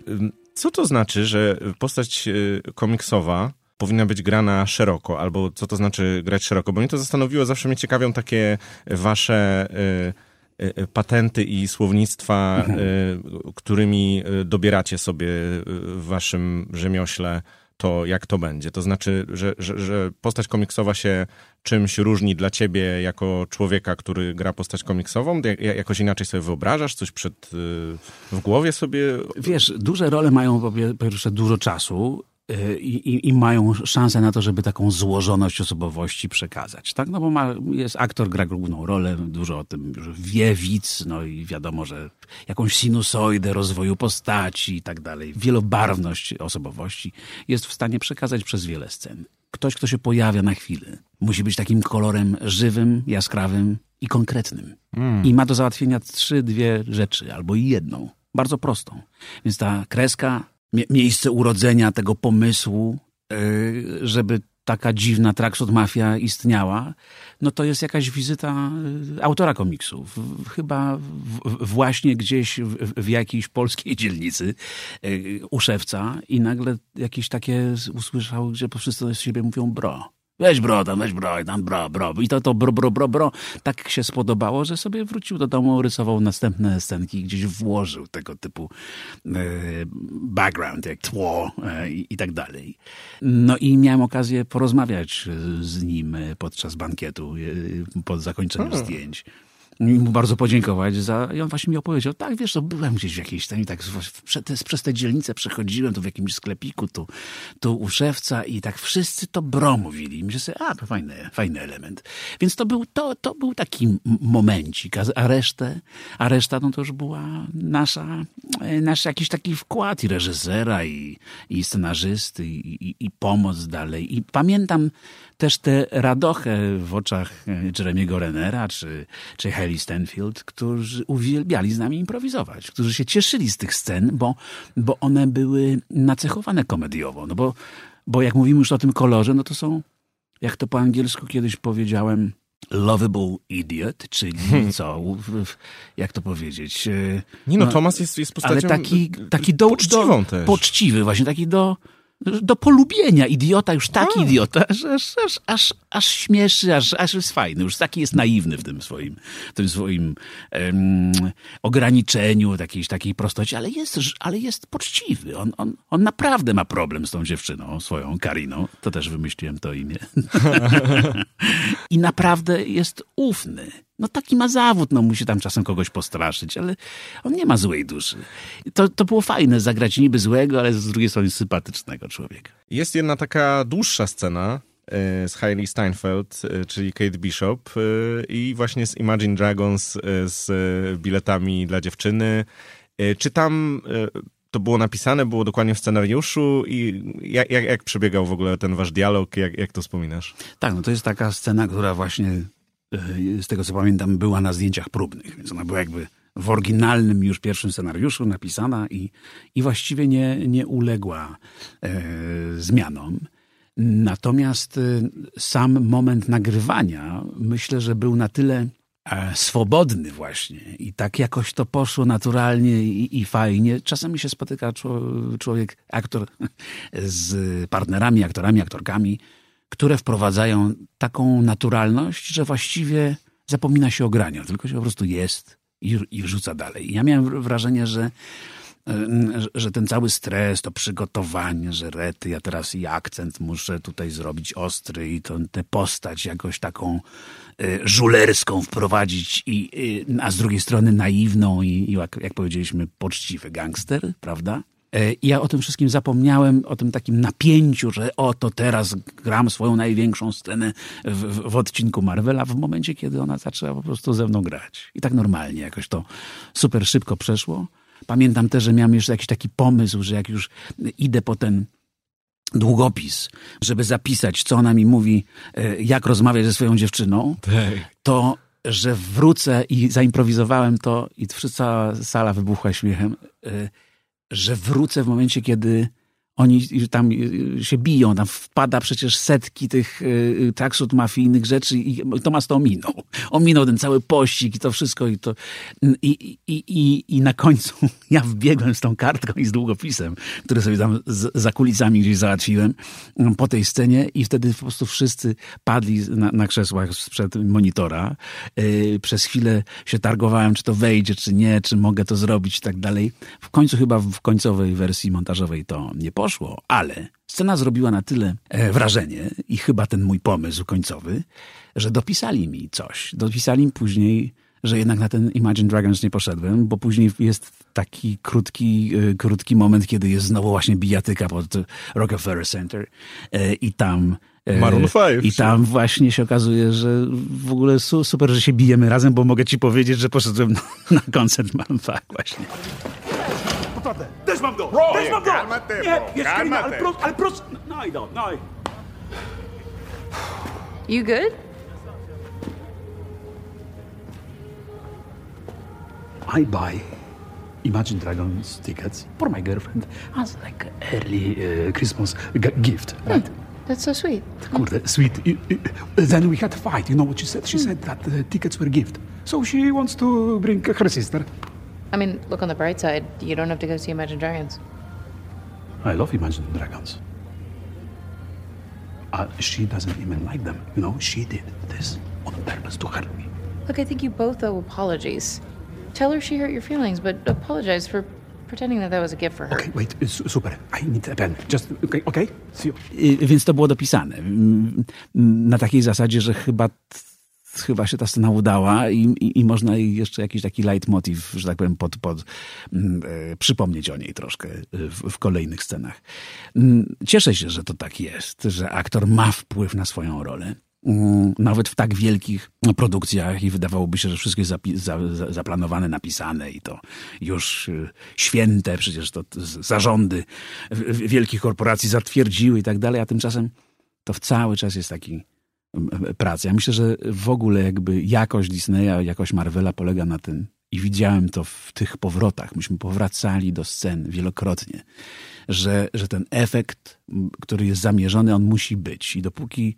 co to znaczy, że postać y, komiksowa powinna być grana szeroko, albo co to znaczy grać szeroko? Bo mnie to zastanowiło, zawsze mnie ciekawią takie wasze patenty i słownictwa, mhm. którymi dobieracie sobie w waszym rzemiośle to, jak to będzie. To znaczy, że, że, że postać komiksowa się czymś różni dla ciebie jako człowieka, który gra postać komiksową? Jakoś inaczej sobie wyobrażasz? Coś przed, w głowie sobie? Wiesz, duże role mają po pierwsze dużo czasu i, i, i, mają szansę na to, żeby taką złożoność osobowości przekazać. Tak? No bo ma, jest aktor, gra główną rolę, dużo o tym wie widz, no i wiadomo, że jakąś sinusoidę rozwoju postaci i tak dalej, wielobarwność osobowości jest w stanie przekazać przez wiele scen. Ktoś, kto się pojawia na chwilę, musi być takim kolorem żywym, jaskrawym i konkretnym. Mm. I ma do załatwienia trzy, dwie rzeczy, albo jedną. Bardzo prostą. Więc ta kreska miejsce urodzenia tego pomysłu, e, żeby taka dziwna Traxot Mafia istniała, no to jest jakaś wizyta e, autora komiksu. Chyba właśnie gdzieś w, w jakiejś polskiej dzielnicy e, u szewca i nagle jakieś takie usłyszał, że po wszyscy z siebie mówią bro. Weź bro, tam weź bro, tam bro, bro. I to, to bro, bro, bro, bro. Tak się spodobało, że sobie wrócił do domu, rysował następne scenki i gdzieś włożył tego typu e, background, jak tło e, i, i tak dalej. No i miałem okazję porozmawiać z nim podczas bankietu, e, po zakończeniu hmm. zdjęć mu bardzo podziękować za... I on właśnie mi opowiedział, tak, wiesz, to byłem gdzieś w jakiejś tam tak przez, przez te dzielnice przechodziłem, tu w jakimś sklepiku, tu, tu u szewca i tak wszyscy to bro mówili. I myślę sobie, a, to fajny, fajny element. Więc to był, to, to był taki momencik, a resztę, a reszta no to już była nasza, e, nasz jakiś taki wkład i reżysera, i, i scenarzysty, i, i, i pomoc dalej. I pamiętam też tę radochę w oczach e, Jeremiego Renera, czy, czy Hailey Stanfield, którzy uwielbiali z nami improwizować, którzy się cieszyli z tych scen, bo, bo one były nacechowane komediowo. No bo, bo jak mówimy już o tym kolorze, no to są, jak to po angielsku kiedyś powiedziałem, lovable idiot, czyli co, jak to powiedzieć? E, Nie no, no Thomas jest, jest postacią ale taki, taki do, też. Poczciwy, właśnie taki do, do polubienia. Idiota, już taki idiota, że aż, aż, aż, aż śmieszy, aż, aż jest fajny. Już taki jest naiwny w tym swoim, w tym swoim um, ograniczeniu, takiej, takiej prostocie, ale jest, ale jest poczciwy. On, on, on naprawdę ma problem z tą dziewczyną, swoją Kariną. To też wymyśliłem to imię. I naprawdę jest ufny. No taki ma zawód, no musi tam czasem kogoś postraszyć, ale on nie ma złej duszy. To, to było fajne, zagrać niby złego, ale z drugiej strony sympatycznego człowieka. Jest jedna taka dłuższa scena e, z Hailey Steinfeld, e, czyli Kate Bishop e, i właśnie z Imagine Dragons z biletami dla dziewczyny. Czy tam to było napisane, było dokładnie w scenariuszu i jak, jak, jak przebiegał w ogóle ten wasz dialog, jak, jak to wspominasz? Tak, no to jest taka scena, która właśnie z tego co pamiętam, była na zdjęciach próbnych, więc ona była jakby w oryginalnym już pierwszym scenariuszu napisana i, i właściwie nie, nie uległa e, zmianom. Natomiast e, sam moment nagrywania myślę, że był na tyle e, swobodny właśnie i tak jakoś to poszło naturalnie i, i fajnie. Czasami się spotyka człowiek, aktor z partnerami, aktorami, aktorkami, które wprowadzają taką naturalność, że właściwie zapomina się o graniu, tylko się po prostu jest i, i wrzuca dalej. Ja miałem wrażenie, że że ten cały stres, to przygotowanie, że rety, ja teraz i akcent muszę tutaj zrobić ostry i to, tę postać jakoś taką y, żulerską wprowadzić, i, y, a z drugiej strony naiwną i, i jak, jak powiedzieliśmy, poczciwy gangster, prawda? E, I ja o tym wszystkim zapomniałem, o tym takim napięciu, że oto teraz gram swoją największą scenę w, w, odcinku Marvela, w momencie, kiedy ona zaczęła po prostu ze mną grać. I tak normalnie jakoś to super szybko przeszło. Pamiętam też, że miałem jeszcze jakiś taki pomysł, że jak już idę po ten długopis, żeby zapisać, co ona mi mówi, e, jak rozmawiać ze swoją dziewczyną, tak. to że wrócę i zaimprowizowałem to i cała sala wybuchła śmiechem e, że wrócę w momencie, kiedy oni tam się biją, tam wpada przecież setki tych y, traksut mafijnych rzeczy i Tomas to ominął. Ominął ten cały pościg i to wszystko i to i, i, i, i na końcu ja wbiegłem z tą kartką i z długopisem, który sobie tam z, za kulisami gdzieś załatwiłem mm, po tej scenie i wtedy po prostu wszyscy padli na, na krzesłach sprzed monitora. Przez chwilę się targowałem, czy to wejdzie, czy nie, czy mogę to zrobić i tak dalej. W końcu chyba w końcowej wersji montażowej to nie poszło poszło, ale scena zrobiła na tyle e, wrażenie i chyba ten mój pomysł końcowy, że dopisali mi coś. Dopisali mi później, że jednak na ten Imagine Dragons nie poszedłem, bo później jest taki krótki, e, krótki moment, kiedy jest znowu właśnie bijatyka pod Rockefeller Center e, i tam Maroon 5. I tam właśnie się okazuje, że w ogóle super, że się bijemy razem, bo mogę ci powiedzieć, że poszedłem na, na koncert Maroon 5 właśnie. Naprawdę. Też mam go! Bro, Też mam go! Cálmate, nie, bro, jest Karina, ale prost, ale prost... No i no, no You good? I buy Imagine Dragons tickets for my girlfriend as like early uh, Christmas gift, hmm, right? That's so sweet. Kurde, sweet. Then we had a fight. You know what she said? She mm. said that the tickets were gift. So she wants to bring her sister. I mean, look on the bright side. You don't have to go see Imagine Dragons. I love Imagine Dragons. Uh, she doesn't even like them. You know, she did this on purpose to hurt me. Look, I think you both owe apologies. Tell her she hurt your feelings, but apologize for pretending that that was a gift for her. Okay, wait, super. I need a pen. Just, okay, okay? See you. I, więc to było dopisane. Na takiej zasadzie, że chyba chyba się ta scena udała i, i, i można jeszcze jakiś taki leitmotiv, że tak powiem, pod, pod, mm, e, przypomnieć o niej troszkę w, w, kolejnych scenach. Mm, cieszę się, że to tak jest, że aktor ma wpływ na swoją rolę. Mm, nawet w tak wielkich produkcjach i wydawałoby się, że wszystko jest zaplanowane, napisane i to już e, święte, przecież to zarządy wielkich korporacji zatwierdziły i tak dalej, a tymczasem to cały czas jest taki pracy. Ja myślę, że w ogóle jakby jakość Disneya, jakość Marvela polega na tym, i widziałem to w tych powrotach, myśmy powracali do scen wielokrotnie, że, że ten efekt, który jest zamierzony, on musi być. I dopóki,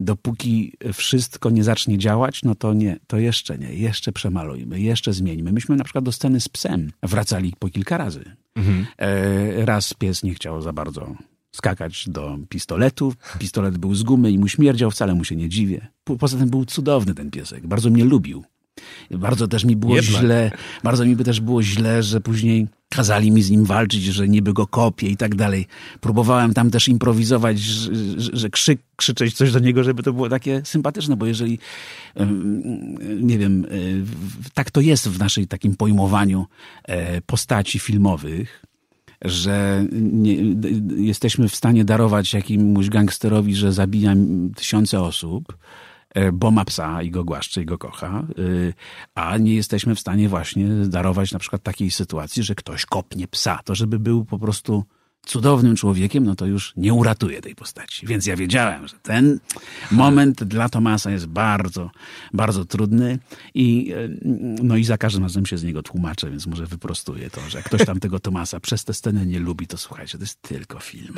dopóki wszystko nie zacznie działać, no to nie, to jeszcze nie, jeszcze przemalujmy, jeszcze zmieńmy. Myśmy na przykład do sceny z psem wracali po kilka razy. Mhm. E, raz pies nie chciał za bardzo skakać do pistoletu. Pistolet był z gumy i mu śmierdział, wcale mu się nie dziwię. Poza tym był cudowny ten piesek, bardzo mnie lubił. Bardzo też mi było Jednak. źle, bardzo mi by też było źle, że później kazali mi z nim walczyć, że niby go kopię i tak dalej. Próbowałem tam też improwizować, że, że krzyk, krzyczeć coś do niego, żeby to było takie sympatyczne, bo jeżeli, nie wiem, e, tak to jest w naszej takim pojmowaniu e, postaci filmowych, że nie, jesteśmy w stanie darować jakiemuś gangsterowi, że zabija tysiące osób, e, bo ma psa i go głaszcze i go kocha, e, a nie jesteśmy w stanie właśnie darować na przykład takiej sytuacji, że ktoś kopnie psa. To żeby był po prostu cudownym człowiekiem, no to już nie uratuje tej postaci. Więc ja wiedziałem, że ten moment dla Tomasa jest bardzo, bardzo trudny i no i za każdym razem się z niego tłumaczę, więc może wyprostuję to, że jak ktoś tam tego Tomasa przez tę scenę nie lubi, to słuchajcie, to jest tylko film.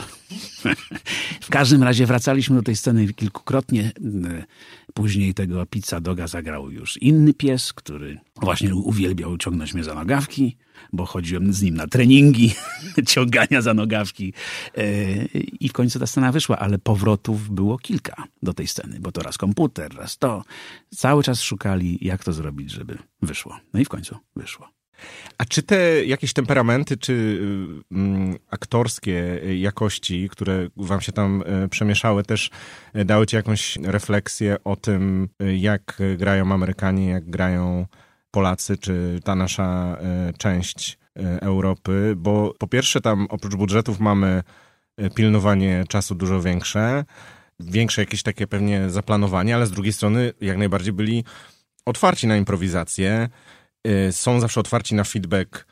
w każdym razie wracaliśmy do tej sceny kilkukrotnie. Później tego pizza doga zagrał już inny pies, który właśnie uwielbiał ciągnąć mnie za nogawki bo chodziłem z nim na treningi ciągania za nogawki e, i w końcu ta scena wyszła, ale powrotów było kilka do tej sceny, bo to raz komputer, raz to. Cały czas szukali, jak to zrobić, żeby wyszło. No i w końcu wyszło. A czy te jakieś temperamenty, czy mm, aktorskie jakości, które wam się tam y, przemieszały, też dały ci jakąś refleksję o tym, jak grają Amerykanie, jak grają Polacy, czy ta nasza e, część e, Europy, bo po pierwsze tam oprócz budżetów mamy e, pilnowanie czasu dużo większe, większe jakieś takie pewnie zaplanowanie, ale z drugiej strony jak najbardziej byli otwarci na improwizację, są zawsze otwarci na feedback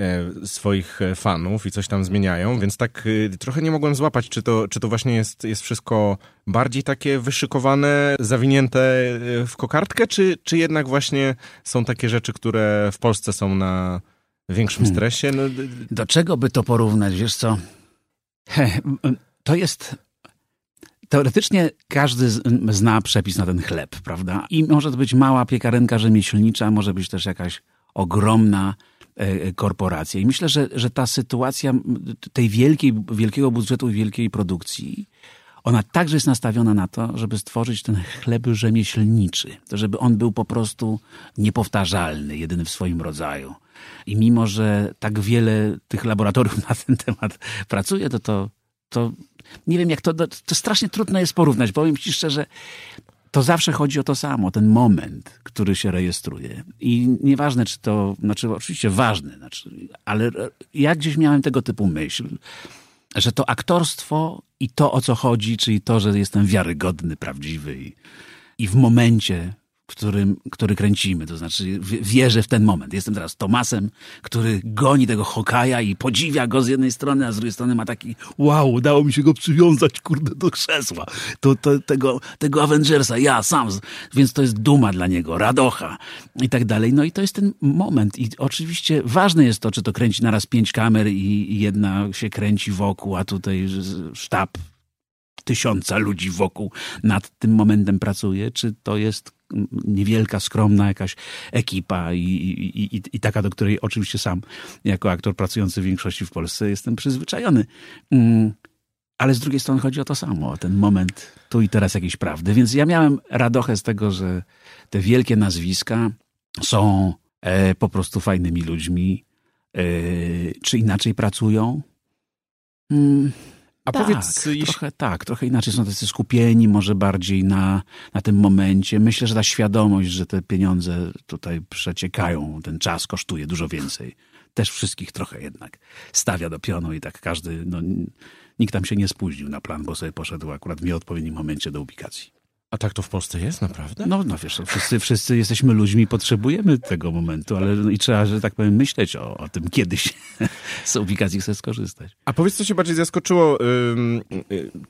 E, swoich e, fanów i coś tam zmieniają, więc tak trochę nie mogłem złapać, czy to, czy to właśnie jest, jest wszystko bardziej takie wyszykowane, zawinięte w kokardkę, czy, czy jednak właśnie są takie rzeczy, które w Polsce są na większym hmm. stresie? No, Do czego by to porównać, wiesz co? To jest Teoretycznie każdy zna przepis na ten chleb, prawda? I może to być mała piekarenka rzemieślnicza, może być też jakaś ogromna E, korporacje. I myślę, że, że ta sytuacja tej wielkiej, wielkiego budżetu i wielkiej produkcji, ona także jest nastawiona na to, żeby stworzyć ten chleb rzemieślniczy, żeby on był po prostu niepowtarzalny, jedyny w swoim rodzaju. I mimo, że tak wiele tych laboratoriów na ten temat pracuje, to to, to nie wiem jak to, to strasznie trudno jest porównać. Powiem ci szczerze, to zawsze chodzi o to samo, ten moment, który się rejestruje. I nieważne, czy to, znaczy oczywiście ważny, znaczy, ale ja gdzieś miałem tego typu myśl, że to aktorstwo i to, o co chodzi, czyli to, że jestem wiarygodny, prawdziwy i, i w momencie którym, który kręcimy. To znaczy wierzę w ten moment. Jestem teraz Tomasem, który goni tego Hokaja i podziwia go z jednej strony, a z drugiej strony ma taki wow, udało mi się go przywiązać, kurde, do krzesła. To, to, tego, tego Avengersa, ja sam. Więc to jest duma dla niego, radocha i tak dalej. No i to jest ten moment. I oczywiście ważne jest to, czy to kręci naraz pięć kamer i, i jedna się kręci wokół, a tutaj sztab tysiąca ludzi wokół nad tym momentem pracuje, czy to jest niewielka, skromna jakaś ekipa i, i, i, i, taka, do której oczywiście sam jako aktor pracujący w większości w Polsce jestem przyzwyczajony. Mm, ale z drugiej strony chodzi o to samo, o ten moment tu i teraz jakiejś prawdy. Więc ja miałem radochę z tego, że te wielkie nazwiska są e, po prostu fajnymi ludźmi, e, czy inaczej pracują. Mm, a tak, powiedz... Trochę tak, trochę inaczej są tacy skupieni, może bardziej na, na tym momencie. Myślę, że ta świadomość, że te pieniądze tutaj przeciekają, ten czas kosztuje dużo więcej. Też wszystkich trochę jednak stawia do pionu i tak każdy, no, nikt tam się nie spóźnił na plan, bo sobie poszedł akurat w nieodpowiednim momencie do ubikacji. A tak to w Polsce jest, naprawdę? No, no wiesz, wszyscy, wszyscy jesteśmy ludźmi, potrzebujemy tego momentu, ale no i trzeba, że tak powiem, myśleć o, o tym kiedyś z ubikacji chcę skorzystać. A powiedz, co się bardziej zaskoczyło?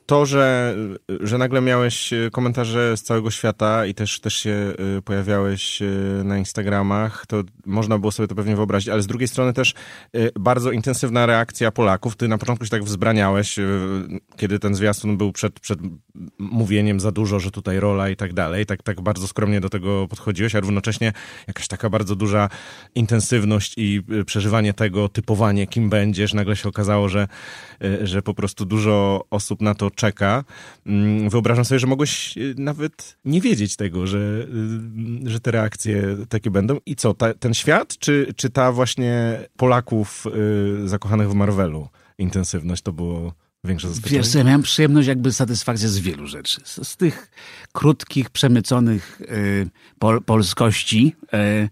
To, że, że nagle miałeś y, komentarze z całego świata i też, też się y, pojawiałeś y, na Instagramach, to można było sobie to pewnie wyobrazić, ale z drugiej strony też bardzo intensywna reakcja Polaków. Ty na początku się tak wzbraniałeś, kiedy ten zwiastun był przed, przed mówieniem za dużo, że tutaj rola i tak dalej. Tak, tak bardzo skromnie do tego podchodziłeś, a równocześnie jakaś taka bardzo duża intensywność i przeżywanie tego, typowanie, kim będziesz. Nagle się okazało, że, że po prostu dużo osób na to czeka. Mm, wyobrażam sobie, że mogłeś nawet nie wiedzieć tego, że, że te reakcje takie będą. I co, ta, ten świat, czy, czy ta właśnie Polaków zakochanych w Marvelu intensywność to było większe zaskoczenie? Wiesz, ja miałem przyjemność, jakby satysfakcję z wielu rzeczy. Z, z tych krótkich, przemyconych y, pol, polskości y,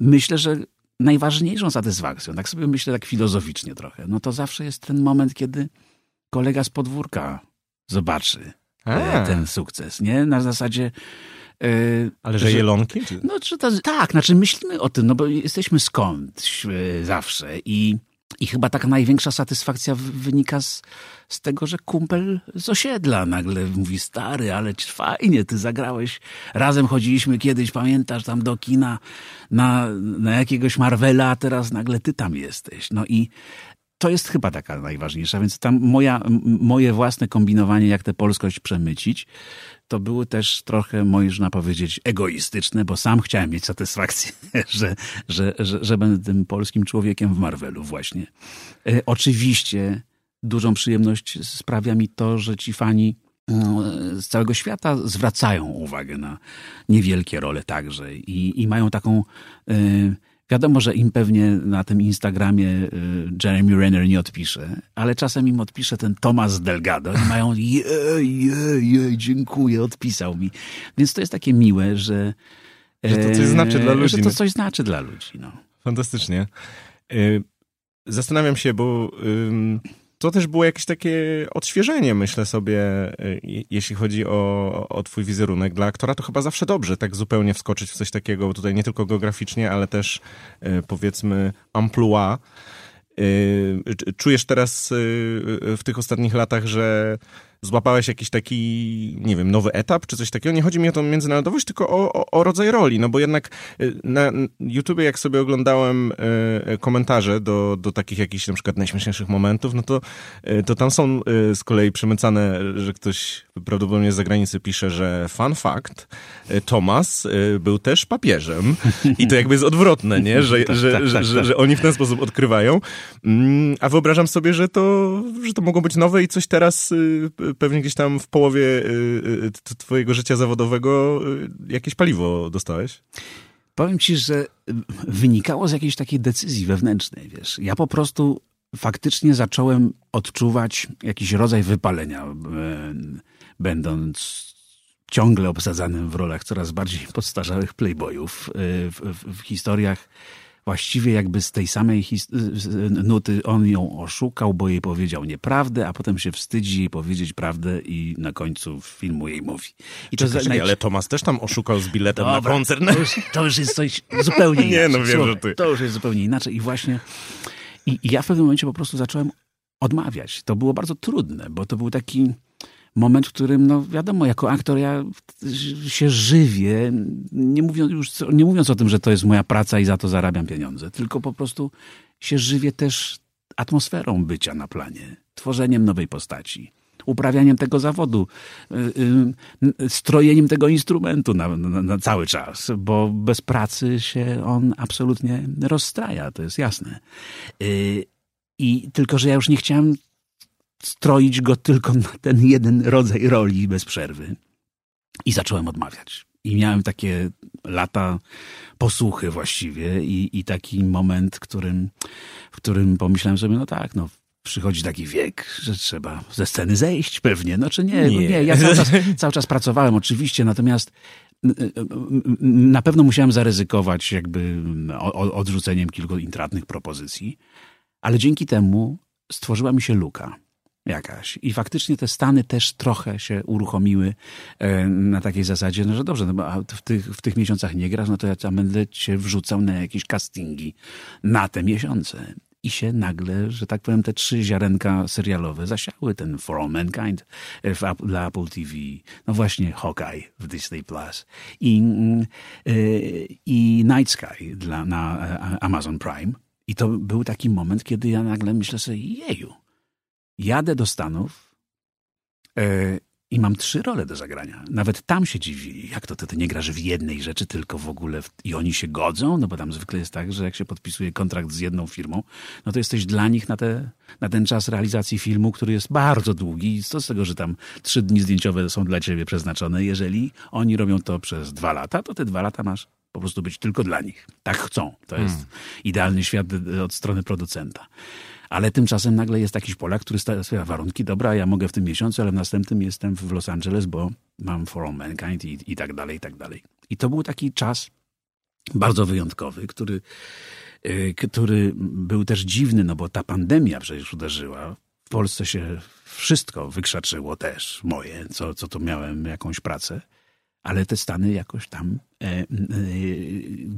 myślę, że najważniejszą satysfakcją, tak sobie myślę tak filozoficznie trochę, no to zawsze jest ten moment, kiedy kolega z podwórka zobaczy y, ten sukces, nie? Na zasadzie Yy, Ale że, że jelonki? Czy? No, czy to, tak, znaczy myślimy o tym, no bo jesteśmy skądś yy, zawsze i i chyba taka największa satysfakcja wynika z, z tego, że kumpel z osiedla nagle mówi, stary, ale fajnie, ty zagrałeś. Razem chodziliśmy kiedyś, pamiętasz, tam do kina na, na jakiegoś Marvela, a teraz nagle ty tam jesteś. No i to jest chyba taka najważniejsza, więc tam moja, moje własne kombinowanie, jak tę polskość przemycić, to były też trochę, można powiedzieć, egoistyczne, bo sam chciałem mieć satysfakcję, że, że, że, że będę tym polskim człowiekiem w Marvelu właśnie. E, oczywiście dużą przyjemność sprawia mi to, że ci fani e, z całego świata zwracają uwagę na niewielkie role także i, i mają taką e, Wiadomo, że im pewnie na tym Instagramie y, Jeremy Renner nie odpisze, ale czasem im odpisze ten Tomas Delgado i mają jej, jej, jej, dziękuję, odpisał mi. Więc to jest takie miłe, że... Że to coś znaczy dla ludzi. Że to coś znaczy dla ludzi, no. Fantastycznie. Y, zastanawiam się, bo to też było jakieś takie odświeżenie, myślę sobie, y, jeśli chodzi o, o twój wizerunek. Dla aktora to chyba zawsze dobrze tak zupełnie wskoczyć w coś takiego, tutaj nie tylko geograficznie, ale też y, powiedzmy amplua. Y, czujesz teraz w tych ostatnich latach, że złapałeś jakiś taki, nie wiem, nowy etap, czy coś takiego. Nie chodzi mi o tą międzynarodowość, tylko o, o, o rodzaj roli, no bo jednak y, na YouTube, jak sobie oglądałem y, komentarze do, do takich jakichś na przykład najśmieszniejszych momentów, no to, y, to tam są z kolei przemycane, że ktoś prawdopodobnie z zagranicy pisze, że fun fact, Thomas był też papieżem i to jakby jest odwrotne, nie? Że, tak, że, tak, że, tak, że, że, oni w ten sposób odkrywają. Mm, a wyobrażam sobie, że to, że to mogą być nowe i coś teraz pewnie gdzieś tam w połowie y, y, twojego życia zawodowego y, jakieś paliwo dostałeś? Powiem ci, że wynikało z jakiejś takiej decyzji wewnętrznej, wiesz. Ja po prostu faktycznie zacząłem odczuwać jakiś rodzaj wypalenia, będąc ciągle obsadzanym w rolach coraz bardziej podstarzałych playboyów w, w, w historiach właściwie jakby z tej samej nuty on ją oszukał, bo jej powiedział nieprawdę, a potem się wstydzi jej powiedzieć prawdę i na końcu filmu jej mówi. I to Czekaj, naj... ale Tomas też tam oszukał z biletem Dobra, na koncert. To już, to już jest coś zupełnie inaczej. Nie, no wiem, Słuchaj, że ty. To już jest zupełnie inaczej i właśnie i, i ja w pewnym momencie po prostu zacząłem odmawiać. To było bardzo trudne, bo to był taki moment, w którym, no wiadomo, jako aktor ja się żywię, nie mówiąc już, nie mówiąc o tym, że to jest moja praca i za to zarabiam pieniądze, tylko po prostu się żywię też atmosferą bycia na planie, tworzeniem nowej postaci, uprawianiem tego zawodu, y, y, strojeniem tego instrumentu na, na, na, cały czas, bo bez pracy się on absolutnie rozstraja, to jest jasne. Y, I tylko, że ja już nie chciałem stroić go tylko na ten jeden rodzaj roli bez przerwy. I zacząłem odmawiać. I miałem takie lata posłuchy właściwie i, i taki moment, którym, w którym pomyślałem sobie, no tak, no przychodzi taki wiek, że trzeba ze sceny zejść pewnie. No czy nie? Nie, nie ja cały czas, cały czas pracowałem oczywiście, natomiast na pewno musiałem zaryzykować jakby odrzuceniem kilku intratnych propozycji, ale dzięki temu stworzyła mi się luka jakaś. I faktycznie te Stany też trochę się uruchomiły e, na takiej zasadzie, no, że dobrze, no bo w tych, w tych miesiącach nie grasz, no to ja tam będę cię wrzucał na jakieś castingi na te miesiące. I się nagle, że tak powiem, te trzy ziarenka serialowe zasiały ten For All Mankind e, w, dla Apple TV, no właśnie Hawkeye w Disney Plus i, yy, i Night Sky dla, na Amazon Prime. I to był taki moment, kiedy ja nagle myślę sobie, jeju, jadę do Stanów yy, i mam trzy role do zagrania. Nawet tam się dziwili. Jak to, ty, ty nie grasz w jednej rzeczy, tylko w ogóle w... i oni się godzą? No bo tam zwykle jest tak, że jak się podpisuje kontrakt z jedną firmą, no to jesteś dla nich na, te, na ten czas realizacji filmu, który jest bardzo długi. I co z tego, że tam trzy dni zdjęciowe są dla ciebie przeznaczone? Jeżeli oni robią to przez dwa lata, to te dwa lata masz po prostu być tylko dla nich. Tak chcą. To jest hmm. idealny świat od strony producenta. Ale tymczasem nagle jest jakiś Polak, który stawia warunki, dobra, ja mogę w tym miesiącu, ale w następnym jestem w Los Angeles, bo mam For All Mankind i, i tak dalej, i tak dalej. I to był taki czas bardzo wyjątkowy, który, yy, który był też dziwny, no bo ta pandemia przecież uderzyła. W Polsce się wszystko wykrzaczyło też, moje, co, co tu miałem jakąś pracę ale te Stany jakoś tam e, e,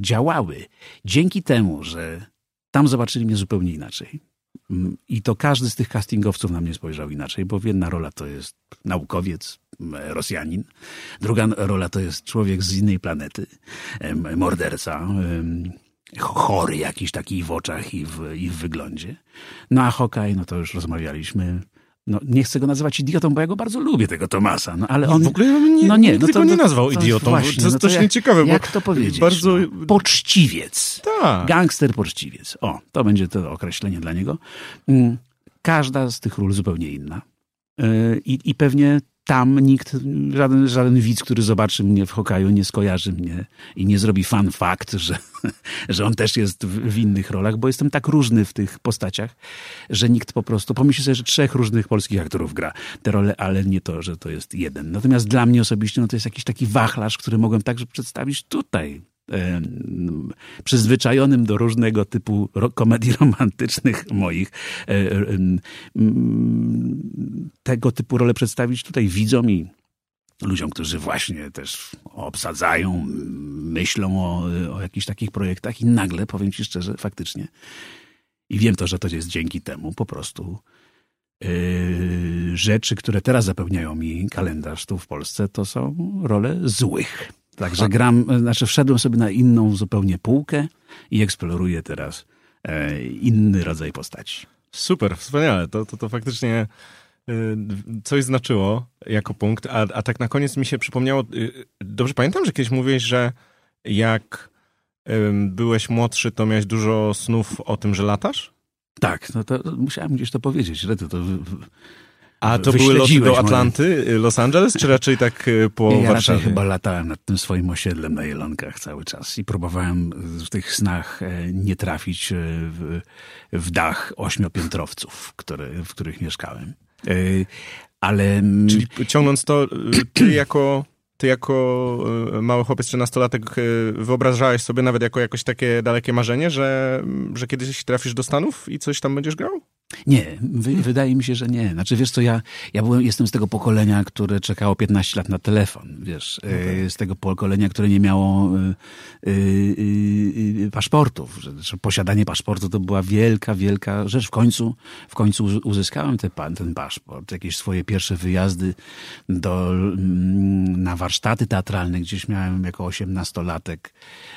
działały. Dzięki temu, że tam zobaczyli mnie zupełnie inaczej. Mm, I to każdy z tych castingowców na mnie spojrzał inaczej, bo jedna rola to jest naukowiec, Rosjanin, druga rola to jest człowiek z innej planety, morderca, chory jakiś taki w oczach i w, i w wyglądzie. No a Hokaj, no to już rozmawialiśmy, no, nie chcę go nazywać idiotą, bo ja go bardzo lubię, tego Tomasa, no ale on... W ogóle nie, no nie, no to, go nie nazwał to, idiotą, właśnie, to jest no to też nieciekawe, Jak to powiedzieć? Bardzo... No, poczciwiec. Tak. Gangster poczciwiec. O, to będzie to określenie dla niego. Mm, każda z tych ról zupełnie inna. Y, I, i pewnie tam nikt, żaden, żaden widz, który zobaczy mnie w Hokaju, nie skojarzy mnie i nie zrobi fan fakt, że, że on też jest w, w, innych rolach, bo jestem tak różny w tych postaciach, że nikt po prostu pomyśli sobie, że trzech różnych polskich aktorów gra te role, ale nie to, że to jest jeden. Natomiast dla mnie osobiście no to jest jakiś taki wachlarz, który mogłem także przedstawić tutaj, przyzwyczajonym do różnego typu komedii romantycznych moich, e, tego typu role przedstawić tutaj widzom i ludziom, którzy właśnie też obsadzają, myślą o, o jakichś takich projektach i nagle, powiem ci szczerze, faktycznie i wiem to, że to jest dzięki temu po prostu yy, rzeczy, które teraz zapełniają mi kalendarz tu w Polsce, to są role złych. Także gram, znaczy wszedłem sobie na inną zupełnie półkę i eksploruję teraz e, inny rodzaj postaci. Super, wspaniale. To, to, to faktycznie e, coś znaczyło jako punkt, a, a tak na koniec mi się przypomniało, e, dobrze pamiętam, że kiedyś mówiłeś, że jak byłeś młodszy, to miałeś dużo snów o tym, że latasz? Tak, no to musiałem gdzieś to powiedzieć, że to, to a to były loty do Atlanty, moje... Los Angeles, czy raczej tak y, po ja Warszawie? raczej chyba latałem nad tym swoim osiedlem na Jelonkach cały czas i próbowałem w tych snach e, nie trafić e, w, w dach ośmiopiętrowców, które, w których mieszkałem. E, ale... Czyli ciągnąc to, ty jako ty jako mały chłopiec, 13-latek wyobrażałeś sobie nawet jako jakoś takie dalekie marzenie, że, że kiedyś trafisz do Stanów i coś tam będziesz grał? Nie, wy, wydaje mi się, że nie. Znaczy, wiesz co, ja, ja byłem, jestem z tego pokolenia, które czekało 15 lat na telefon, wiesz, okay. z tego pokolenia, które nie miało y, y, y, paszportów. Że, posiadanie paszportu to była wielka, wielka rzecz. W końcu, w końcu uzyskałem te, ten paszport. Jakieś swoje pierwsze wyjazdy do, mm, na warsztaty teatralne, gdzieś miałem jako 18-latek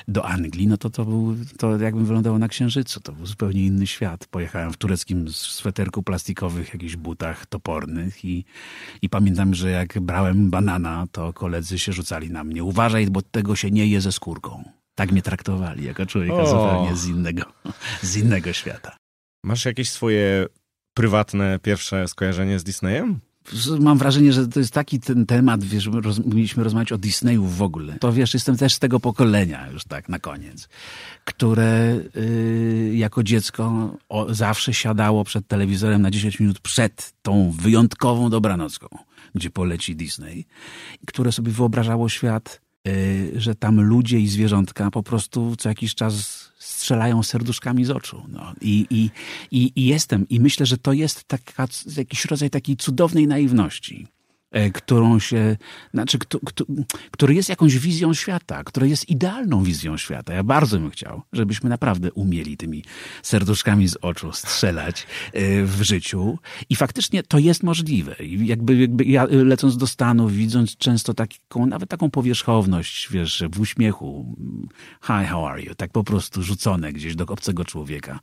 do Anglii, no to to był, to jakbym wyglądało na Księżycu. To był zupełnie inny świat. Pojechałem w tureckim sweterku plastikowych, jakichś butach topornych i, i pamiętam, że jak brałem banana, to koledzy się rzucali na mnie. Uważaj, bo tego się nie je ze skórką. Tak mnie traktowali, jako człowieka o. zupełnie z innego, z innego świata. Masz jakieś swoje prywatne pierwsze skojarzenie z Disneyem? Mam wrażenie, że to jest taki ten temat, wiesz, roz, mieliśmy rozmawiać o Disneyu w ogóle. To wiesz, jestem też z tego pokolenia już tak na koniec, które y, jako dziecko o, zawsze siadało przed telewizorem na 10 minut przed tą wyjątkową dobranocką, gdzie poleci Disney, które sobie wyobrażało świat że tam ludzie i zwierzątka po prostu co jakiś czas strzelają serduszkami z oczu. No. I, i, i, I jestem, i myślę, że to jest taka, jakiś rodzaj takiej cudownej naiwności. E, którą się, znaczy, który jest jakąś wizją świata, który jest idealną wizją świata. Ja bardzo bym chciał, żebyśmy naprawdę umieli tymi serduszkami z oczu strzelać e, w życiu. I faktycznie to jest możliwe. Jakby, jakby ja lecąc do Stanów, widząc często taką, nawet taką powierzchowność, wiesz, w uśmiechu, hi, how are you? Tak po prostu rzucone gdzieś do obcego człowieka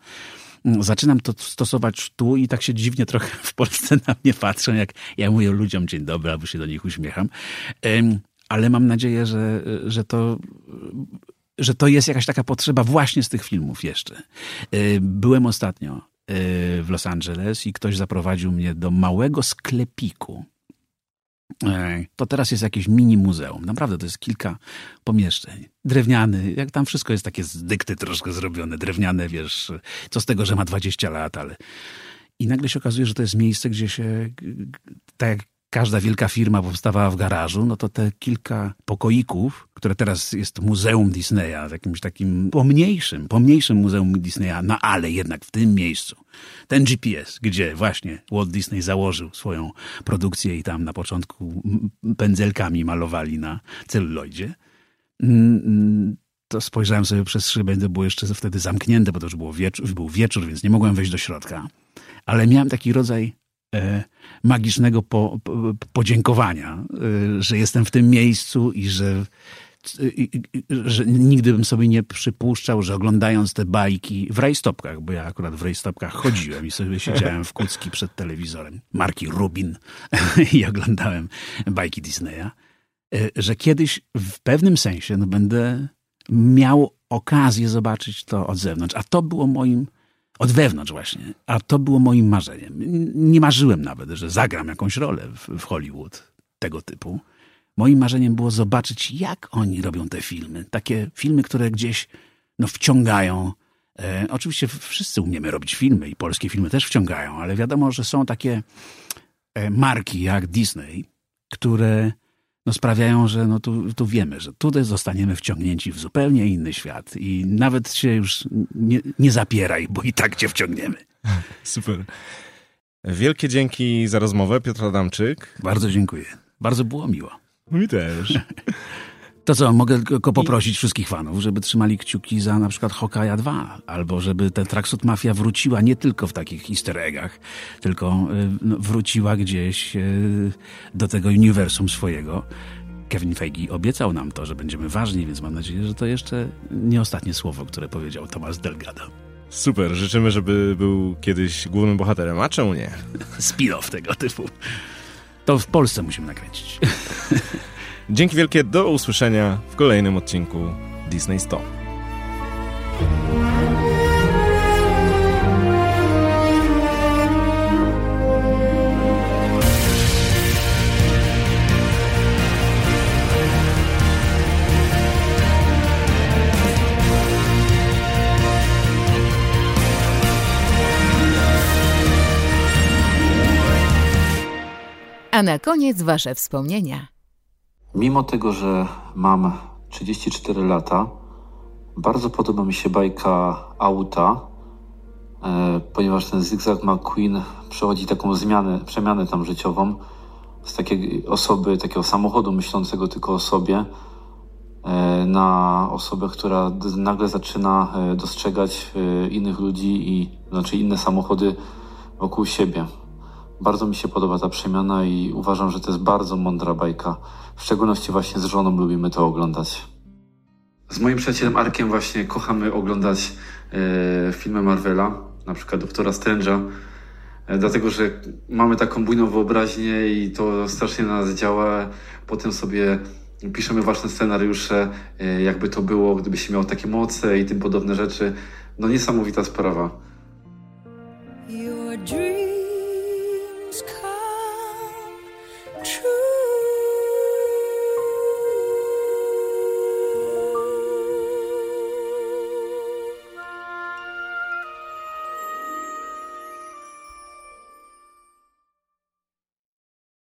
zaczynam to stosować tu i tak się dziwnie trochę w Polsce na mnie patrzą, jak ja mówię ludziom dzień dobry, albo się do nich uśmiecham. Ale mam nadzieję, że, że to że to jest jakaś taka potrzeba właśnie z tych filmów jeszcze. Byłem ostatnio w Los Angeles i ktoś zaprowadził mnie do małego sklepiku to teraz jest jakieś mini muzeum. Naprawdę to jest kilka pomieszczeń. Drewniany, jak tam wszystko jest takie z dykty troszkę zrobione, drewniane, wiesz, co z tego, że ma 20 lat, ale... I nagle się okazuje, że to jest miejsce, gdzie się, tak jak każda wielka firma powstawała w garażu, no to te kilka pokoików, które teraz jest Muzeum Disneya, w jakimś takim pomniejszym, pomniejszym Muzeum Disneya, no ale jednak w tym miejscu, ten GPS, gdzie właśnie Walt Disney założył swoją produkcję i tam na początku pędzelkami malowali na celuloidzie, mm, mm, to spojrzałem sobie przez szybę, to było jeszcze wtedy zamknięte, bo to już było wieczór, był wieczór, więc nie mogłem wejść do środka. Ale miałem taki rodzaj magicznego po, po, podziękowania, e, że jestem w tym miejscu i że, że nigdy bym sobie nie przypuszczał, że oglądając te bajki w rajstopkach, bo ja akurat w rajstopkach chodziłem i sobie siedziałem w kucki przed telewizorem, marki Rubin i oglądałem bajki Disneya, e, że kiedyś w pewnym sensie no, będę miał okazję zobaczyć to od zewnątrz. A to było moim od wewnątrz właśnie. A to było moim marzeniem. Nie marzyłem nawet, że zagram jakąś rolę w, Hollywood tego typu. Moim marzeniem było zobaczyć, jak oni robią te filmy. Takie filmy, które gdzieś no, wciągają. E, oczywiście wszyscy umiemy robić filmy i polskie filmy też wciągają, ale wiadomo, że są takie e, marki jak Disney, które no sprawiają, że no tu, tu wiemy, że tutaj zostaniemy wciągnięci w zupełnie inny świat i nawet się już nie, nie zapieraj, bo i tak cię wciągniemy. Super. Wielkie dzięki za rozmowę, Piotr Adamczyk. Bardzo dziękuję. Bardzo było miło. Mi też. To co, mogę tylko poprosić wszystkich fanów, żeby trzymali kciuki za na przykład Hokaja 2, albo żeby ten Traksut Mafia wróciła nie tylko w takich easter eggach, tylko y, no, wróciła gdzieś y, do tego uniwersum swojego. Kevin Feige obiecał nam to, że będziemy ważni, więc mam nadzieję, że to jeszcze nie ostatnie słowo, które powiedział Tomasz Delgado. Super, życzymy, żeby był kiedyś głównym bohaterem, a czemu nie? Spin-off tego typu. To w Polsce musimy nakręcić. Dzięki wielkie, do usłyszenia w kolejnym odcinku Disney Stop. A na koniec Wasze wspomnienia. Mimo tego, że mam 34 lata, bardzo podoba mi się bajka Auta, e, ponieważ ten Zygzak McQueen przechodzi taką zmianę, przemianę tam życiową z takiej osoby, takiego samochodu myślącego tylko o sobie e, na osobę, która nagle zaczyna e, dostrzegać innych ludzi i znaczy inne samochody wokół siebie. Bardzo mi się podoba ta przemiana i uważam, że to jest bardzo mądra bajka. W szczególności właśnie z żoną lubimy to oglądać. Z moim przyjacielem Arkiem właśnie kochamy oglądać e, filmy Marvela, na przykład Doktora Strange'a, e, dlatego że mamy taką bujną wyobraźnię i to strasznie na nas działa. Potem sobie piszemy własne scenariusze, e, jakby to było, gdyby się miał takie moce i tym podobne rzeczy. No niesamowita sprawa.